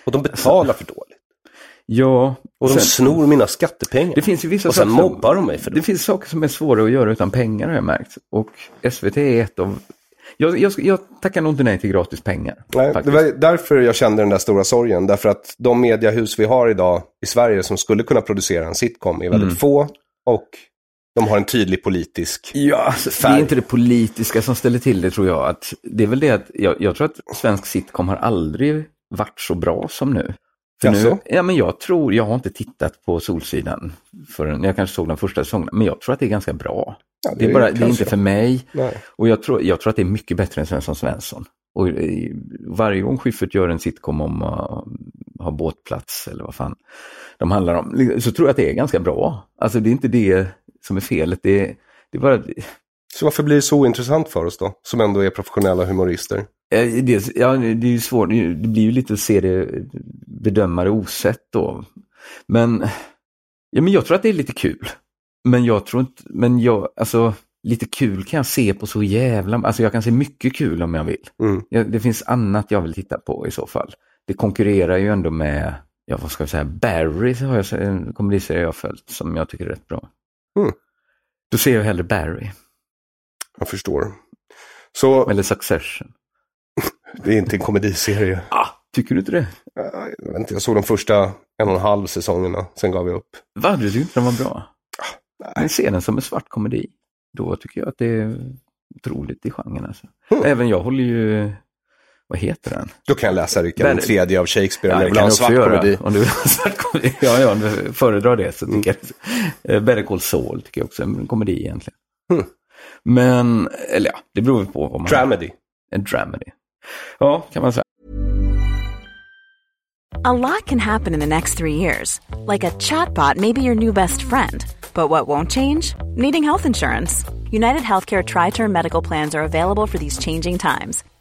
Och de betalar för dåligt.
Ja,
Och de
sen-
snor mina skattepengar.
det finns ju vissa
och sen
saker
mobbar de mig för det.
Det finns saker som är svåra att göra utan pengar har jag märkt. Och SVT är ett av... Jag, jag, jag tackar nog inte nej till gratis pengar.
Nej, det var därför jag kände den där stora sorgen. Därför att de mediehus vi har idag i Sverige som skulle kunna producera en sitcom är väldigt
Mm.
få. Och de har en tydlig politisk...
Ja, alltså, det
Färg.
är inte det politiska som ställer till det tror jag. Att, det är väl det att jag, jag tror att svensk sitcom har aldrig varit så bra som nu. För nu ja, men jag tror, jag har inte tittat på Solsidan förrän jag kanske såg den första säsongen, men jag tror att det är ganska bra.
Ja,
det, är bara, det är inte för mig.
Nej.
Och jag tror, jag tror att det är mycket bättre än Svensson Svensson. Och eh, varje gång Schyffert gör en sitcom om att ha båtplats eller vad fan de handlar om, så tror jag att det är ganska bra. Alltså det är inte det som är felet, det det är bara...
Så varför blir det så ointressant för oss då? Som ändå är professionella humorister.
eh, Det, ja, det är ju svårt, det blir ju lite att se det, bedöma det osett då. Men, ja, men jag tror att det är lite kul. Men jag tror inte, men jag, alltså lite kul kan jag se på så jävla, alltså jag kan se mycket kul om jag vill.
Mm.
Ja, det finns annat jag vill titta på i så fall. Det konkurrerar ju ändå med, ja vad ska jag säga, Barry har jag, en komediserie jag har följt som jag tycker är rätt bra.
Mm.
Då ser jag hellre Barry,
Jag förstår. Så
eller Succession.
det är inte en komediserie.
Ah, tycker du inte det?
Jag, vet inte, jag såg de första en och en halv säsongerna, sen gav jag upp.
Va, du tycker inte den var bra? Men se den som en svart komedi. Då tycker jag att det är otroligt i genren. Alltså.
Mm.
Även jag håller ju, vad heter den?
Då kan jag läsa Rickard den tredje av Shakespeare om
det
jag vill ha en
du
svart
också göra,
komedi.
Om du vill ha en svart komedi. Ja, ja, om du föredrar det så tycker jag. Eh, Better Call Saul tycker jag också är en komedi egentligen.
Mm.
Men, eller ja, det beror på vad man...
Dramedy.
En dramedy. Ja, kan man säga.
A lot can happen in the next three years. Like a chatbot may be your new best friend. But what won't change? Needing health insurance. United Healthcare Tri Term Medical Plans are available for these changing times.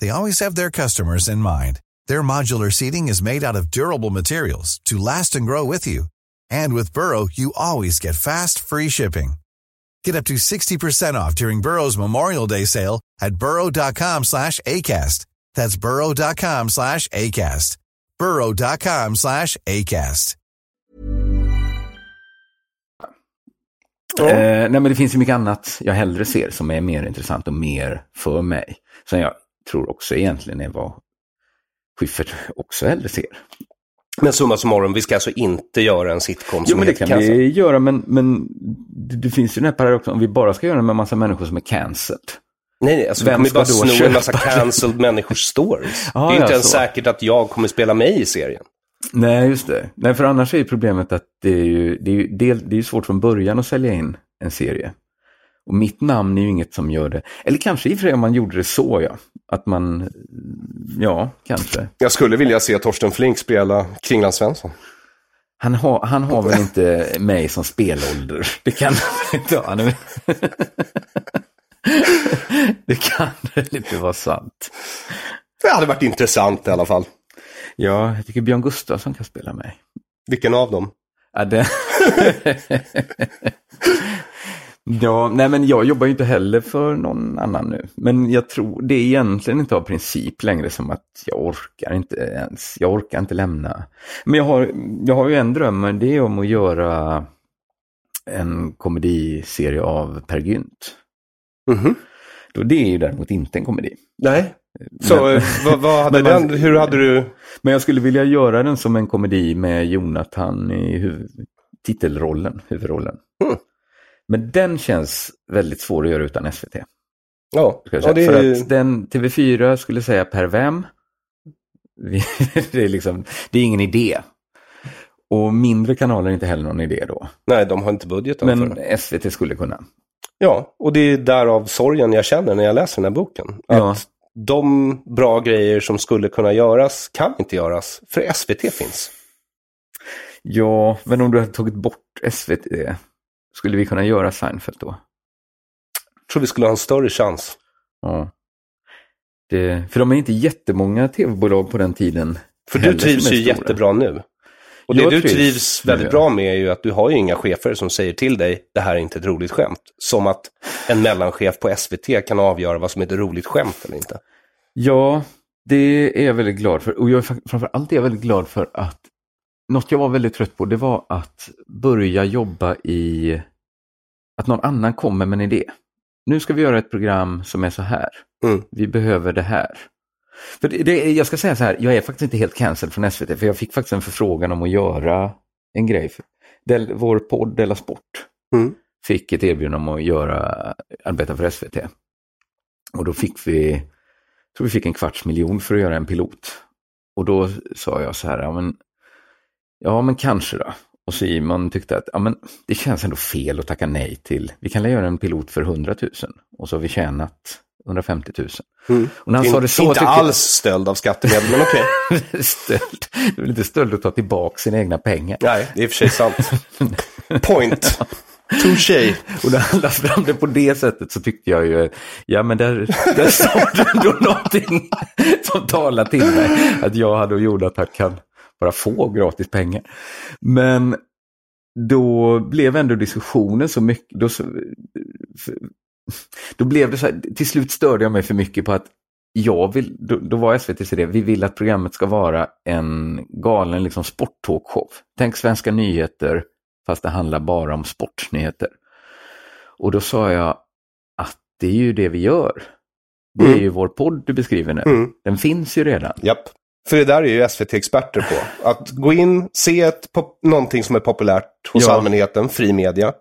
they always have their customers in mind. Their modular seating is made out of durable materials to last and grow with you. And with Burrow, you always get fast, free shipping. Get up to 60% off during Burrow's Memorial Day sale at burrow.com slash ACAST. That's burrow.com slash ACAST. burrow.com slash ACAST.
Eh, nej, men det finns ju mycket annat jag hellre ser som är mer intressant och mer för mig. Som jag tror också egentligen är vad Schyffert [laughs] också hellre ser.
Men summa summarum, vi ska alltså inte göra en sitcom
Jo,
som
men det kan
Cancer.
vi göra, men, men det, det finns ju den här paradoxen, om vi bara ska göra det med en massa människor som är cancelled.
Nej, nej, alltså vi
Vem
kommer ju bara sno en massa [laughs] cancelled människors stories.
Ja,
det är ju inte ens
så.
säkert att jag kommer spela mig i serien.
Nej, just det. Nej, för annars är ju problemet att det är ju, det är ju, det är ju svårt från början att sälja in en serie. Och mitt namn är ju inget som gör det. Eller kanske i och för sig om man gjorde det så, ja. Att man, ja, kanske.
Jag skulle vilja se Torsten Flink spela Kringland Svensson.
Han har, han har väl inte mig som spelålder. Det kan han inte ha. [laughs] Det kan väl inte vara sant.
Det hade varit intressant i alla fall.
Ja, jag tycker Björn Gustafsson kan spela mig.
Vilken av dem?
Ja, det... [laughs] ja, nej men jag jobbar ju inte heller för någon annan nu. Men jag tror det är egentligen inte av princip längre som att jag orkar inte ens, jag orkar inte lämna. Men jag har, jag har ju en dröm, men det är om att göra en komediserie av Per Gynt.
Mhm.
Då det är ju däremot inte en komedi.
Nej. Så
Men-
eh, vad, vad hade [laughs]
man-
den, hur hade du?
Men jag skulle vilja göra den som en komedi med Jonathan i huv- titelrollen, huvudrollen.
Mm.
Men den känns väldigt svår att göra utan SVT.
Ja, ja det
För att den TV4 skulle säga per vem? [laughs] Det, är liksom, det är ingen idé. Och mindre kanaler är inte heller någon idé då.
nej, de har inte budgeten för
Men
det.
SVT skulle kunna.
Ja, och det är därav sorgen jag känner när jag läser den här boken. Att
Ja.
de bra grejer som skulle kunna göras kan inte göras, för SVT finns.
Ja, men om du hade tagit bort SVT, skulle vi kunna göra Seinfeld då?
Jag tror vi skulle ha en större chans.
Ja. Det, för de är inte jättemånga tv-bolag på den tiden.
För du trivs ju jättebra nu. Och det
Jag
du
trivs
trivs väldigt
ja.
bra med är ju att du har ju inga chefer som säger till dig, det här är inte ett roligt skämt. Som att en mellanchef på SVT kan avgöra vad som är ett roligt skämt eller inte.
Ja, det är jag väldigt glad för. Och jag framförallt är jag väldigt glad för att något jag var väldigt trött på, det var att börja jobba i att någon annan kommer med en idé. Nu ska vi göra ett program som är så här.
Mm.
Vi behöver det här. För det, det, jag ska säga så här, jag är faktiskt inte helt cancelled från SVT, för jag fick faktiskt en förfrågan om att göra en grej. Del, vår podd Della Sport
Mm.
fick ett erbjudande om att göra, arbeta för SVT. Och då fick vi, jag tror vi fick en kvarts miljon för att göra en pilot. Och då sa jag så här, ja men, ja, men kanske då. Och Simon tyckte att ja, men, det känns ändå fel att tacka nej till, vi kan göra en pilot för 100 000 och så har vi tjänat 150 000.
Mm.
Och när han sa
In,
det så
inte alls stöld av skattemedel, men okej. [laughs]
jag, stöld. Det är väl inte stöld att ta tillbaka sina egna pengar.
Nej, det är i och för sig sant. [laughs] Point. Touché.
Och när han lade fram det på det sättet så tyckte jag ju, ja men där, där sa du ändå någonting som talar till mig. Att jag hade och gjorde att han kan bara få gratis pengar. Men då blev ändå diskussionen så mycket, då, så, då blev det så här, till slut störde jag mig för mycket på att jag vill, då, då var SVTs idé, vi vill att programmet ska vara en galen liksom sporttalkshow. Tänk svenska nyheter, fast det handlar bara om sportnyheter. Och då sa jag att det är ju det vi gör. Det är
Mm.
ju vår podd du beskriver nu.
Mm.
Den finns ju redan.
Japp. För det där är ju SVT experter på. Att gå in, se ett pop- någonting som är populärt hos
Ja.
allmänheten, fri media.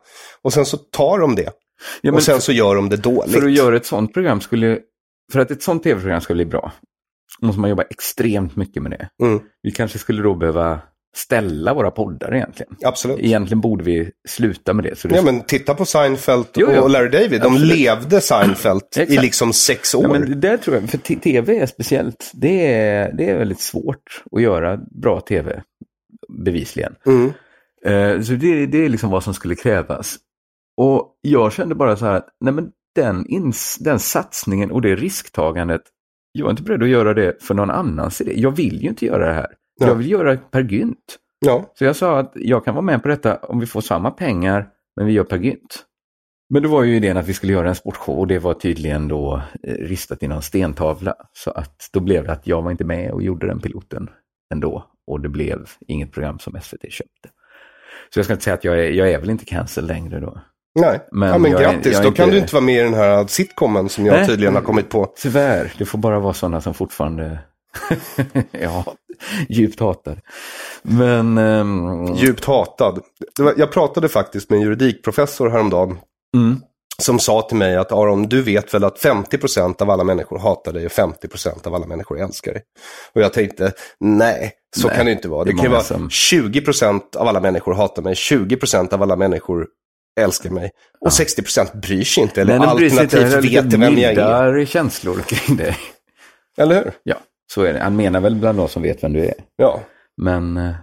Och sen så tar de det.
Ja,
och sen så gör de det dåligt.
för att göra ett sånt program skulle, för att ett sånt tv-program ska bli bra, måste man jobba extremt mycket med det.
Mm,
Vi kanske skulle då behöva ställa våra poddar egentligen.
absolut.
Egentligen borde vi sluta med det. Så det
Ja, men titta på Seinfeld
Jo, jo.
och Larry David. De
Absolut.
levde Seinfeld [clears throat] i liksom sex år.
Ja, men det tror jag, för tv är speciellt. Det är, det är väldigt svårt att göra bra tv, bevisligen.
Mm.
Eh, så det, det är liksom vad som skulle krävas. Och jag kände bara så här att nej men den, ins, den satsningen och det risktagandet, jag är inte beredd att göra det för någon annans idé. Jag vill ju inte göra det här.
Ja.
Jag vill göra Per Gynt.
Ja.
Så jag sa att jag kan vara med på detta om vi får samma pengar, men vi gör Per Gynt. Men då var ju idén att vi skulle göra en sportshow och det var tydligen då eh, ristat i någon stentavla. Så att då blev det att jag var inte med och gjorde den piloten ändå. Och det blev inget program som SVT köpte. Så jag ska inte säga att jag är, jag är väl inte cancel längre då.
Nej,
Men
ja, men
jag
grattis.
jag är
Då kan
inte-
du inte vara med i den här sitcomen som jag
Nej.
tydligen har kommit på.
Tyvärr, det får bara vara sådana som fortfarande [laughs] ja, djupt hatar. Men ehm,
Djupt hatad. Jag pratade faktiskt med en juridikprofessor häromdagen.
mm,
Som sa till mig att Aron, du vet väl att 50% av alla människor hatar dig och 50% av alla människor älskar dig. Och jag tänkte, nej, så
Nej,
kan det inte vara.
det
Det, kan vara
som-
20% av alla människor hatar mig, 20% av alla människor älskar mig. Och 60% bryr sig inte, eller
inte,
alternativt vet vem jag är.
känslor kring det.
Eller hur?
Ja, så är det. Han menar väl bland de som vet vem du är.
Ja.
Men eh,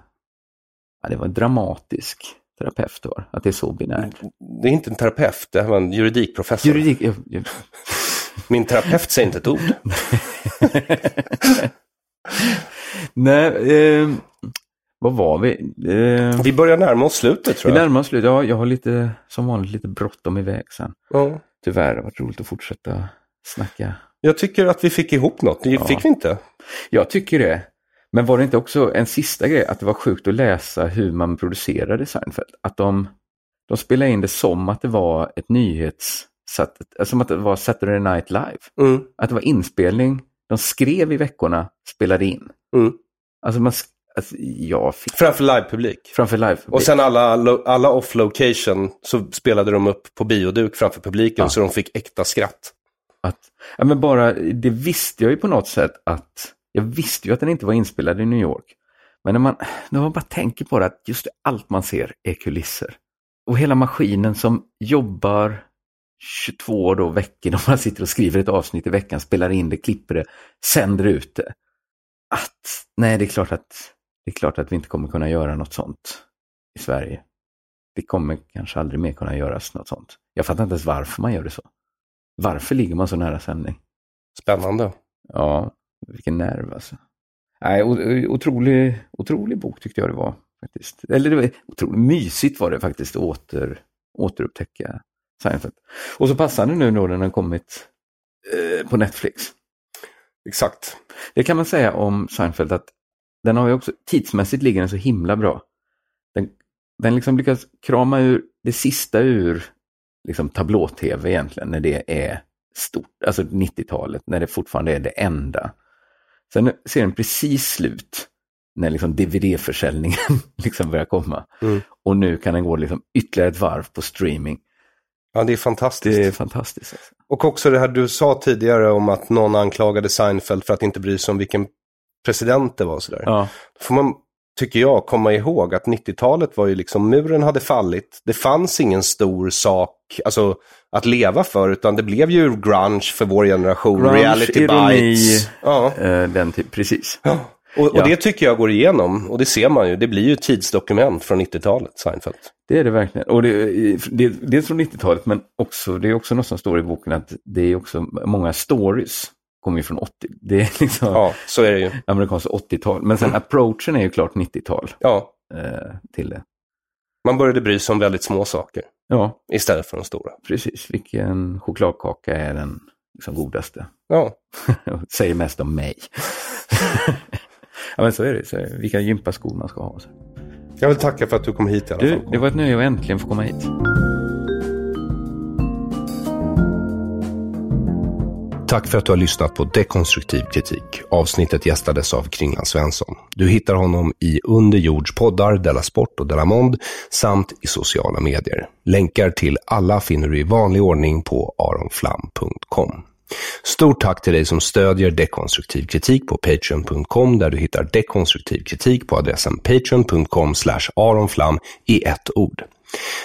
ja, det var en dramatisk terapeut då, att det är så binärt.
Det är inte en terapeut, det var en juridikprofessor.
Juridik, jag, jag, [laughs]
Min terapeut säger inte ett ord. [laughs]
nej, eh, vad var vi? Eh,
Vi börjar närma oss slutet
vi
tror jag.
närmar oss slut. Ja, jag har lite, som vanligt lite bråttom iväg sen.
Ja.
Tyvärr, det har varit roligt att fortsätta snacka.
Jag tycker att vi fick ihop något, det fick vi inte.
Jag tycker det. Men var det inte också en sista grej, att det var sjukt att läsa hur man producerade Seinfeld? Att de, de spelade in det som att det var ett nyhets... Som att det var Saturday Night Live.
Mm.
Att det var inspelning, de skrev i veckorna, spelade in.
Mm.
Alltså, man, alltså jag fick
Framför livepublik.
framför live.
Och sen alla, alla off-location så spelade de upp på bioduk framför publiken
Ja.
så de fick äkta skratt.
Att, ja, men bara, det visste jag ju på något sätt att, jag visste ju att den inte var inspelad i New York. Men när man, när man bara tänker på det, att just allt man ser är kulisser. Och hela maskinen som jobbar 22 då veckor [laughs] då man sitter och skriver ett avsnitt i veckan, spelar in det, klipper det, sänder ut det. Att, nej det är klart att, det är klart att vi inte kommer kunna göra något sånt i Sverige. Det kommer kanske aldrig mer kunna göras något sånt. Jag fattar inte ens varför man gör det så. Varför ligger man så nära sändning?
Spännande.
Ja, vilken nerv alltså. Nej, otrolig, otrolig bok tyckte jag det var. faktiskt. Eller det var otroligt mysigt var det faktiskt att åter, återupptäcka Seinfeld. Och så passande nu då när den kommit eh, på Netflix.
Exakt.
Det kan man säga om Seinfeld att den har ju också, tidsmässigt ligger den så himla bra. Den, den liksom lyckas krama ur det sista ur liksom tablå-tv egentligen, när det är stort, alltså 90-talet, när det fortfarande är det enda. Sen ser den precis slut när liksom DVD-försäljningen [laughs] liksom börjar komma. Mm. Och nu kan den gå liksom ytterligare ett varv på streaming.
Ja, det är fantastiskt.
Det är fantastiskt. Alltså.
Och också det här du sa tidigare om att någon anklagade Seinfeld för att inte bry sig om vilken president det var. Sådär.
Ja.
Får man, tycker jag, komma ihåg att 90-talet var ju liksom, muren hade fallit. Det fanns ingen stor sak, alltså att leva för, utan det blev ju grunge för vår generation.
Grunge,
reality
ironi,
bites. Ja.
Eh, den typ, precis.
Ja. Och, och
Ja.
det tycker jag går igenom, och det ser man ju. Det blir ju tidsdokument från 90-talet, Seinfeld.
Det är det verkligen. Och det, det, dels från 90-talet men också, det är också något som står i boken att det är också många stories kommer ju från 80. Det är liksom
Ja, så är det ju.
amerikanska 80-tal. Men sen approachen är ju klart 90-tal
Ja,
eh, till det.
man började bry sig om väldigt små saker
Ja,
istället för de stora.
precis. Vilken chokladkaka är den liksom, godaste?
Ja, [laughs]
Säger mest om mig. [laughs] ja men så är det. Så är det. Vilka gympaskor man ska ha.
Jag vill tacka för att du kom hit i alla
Du,
fall.
det var ett nöje att äntligen få komma hit.
Tack för att du har lyssnat på Dekonstruktiv kritik. Avsnittet gästades av Kringland Svensson. Du hittar honom i Under jords poddar, Della Sport och Della Mond samt i sociala medier. Länkar till alla finner du i vanlig ordning på aronflam.com. Stort tack till dig som stödjer dekonstruktiv kritik på patreon.com där du hittar dekonstruktiv kritik på adressen patreon.com aronflam i ett ord.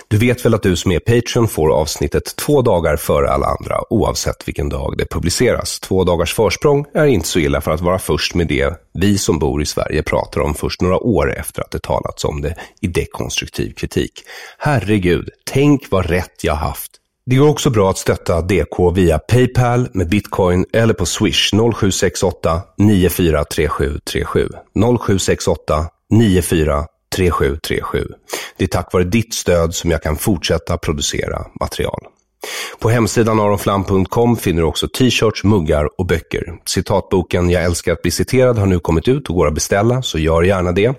Du vet väl att du som är Patreon får avsnittet två dagar före alla andra oavsett vilken dag det publiceras. Två dagars försprång är inte så illa för att vara först med det vi som bor i Sverige pratar om först några år efter att det talats om det i dekonstruktiv kritik. Herregud, tänk vad rätt jag haft. Det går också bra att stötta DK via Paypal med bitcoin eller på swish 0768 943737. 0768 3737. Det är tack vare ditt stöd som jag kan fortsätta producera material. På hemsidan aronflam.com finner du också t-shirts, muggar och böcker. Citatboken Jag älskar att bli citerad har nu kommit ut och går att beställa, så gör gärna det.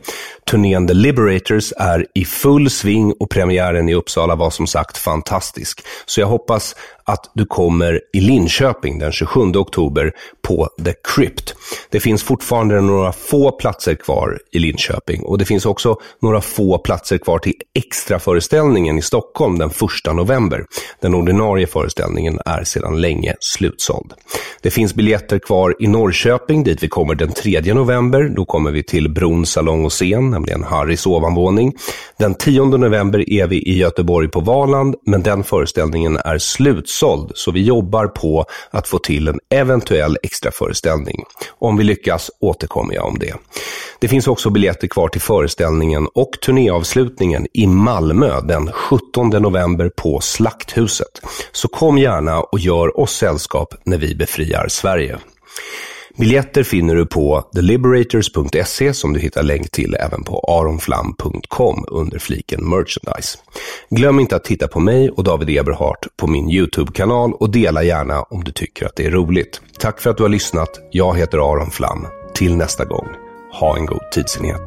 Turnén The Liberators är i full sving och premiären i Uppsala var som sagt fantastisk. Så jag hoppas att du kommer i Linköping den 27 oktober på The Crypt. Det finns fortfarande några få platser kvar i Linköping och det finns också några få platser kvar till extra föreställningen i Stockholm den 1 november. Den ordinarie föreställningen är sedan länge slutsåld. Det finns biljetter kvar i Norrköping dit vi kommer den 3 november. Då kommer vi till Brons salong och scen, nämligen Harrys ovanvåning. Den 10 november är vi i Göteborg på Valand, men den föreställningen är slutsåld, så vi jobbar på att få till en eventuell extra föreställning. Om vi lyckas återkommer jag om det. Det finns också biljetter kvar till föreställningen och turnéavslutningen i Malmö den 17 november på Slakthuset. Så kom gärna och gör oss sällskap när vi befriar Sverige. Biljetter finner du på theliberators.se som du hittar länk till även på aronflam.com under fliken merchandise. Glöm inte att titta på mig och David Eberhardt på min YouTube-kanal och dela gärna om du tycker att det är roligt. Tack för att du har lyssnat. Jag heter Aron Flam. Till nästa gång, ha en god tidsenhet.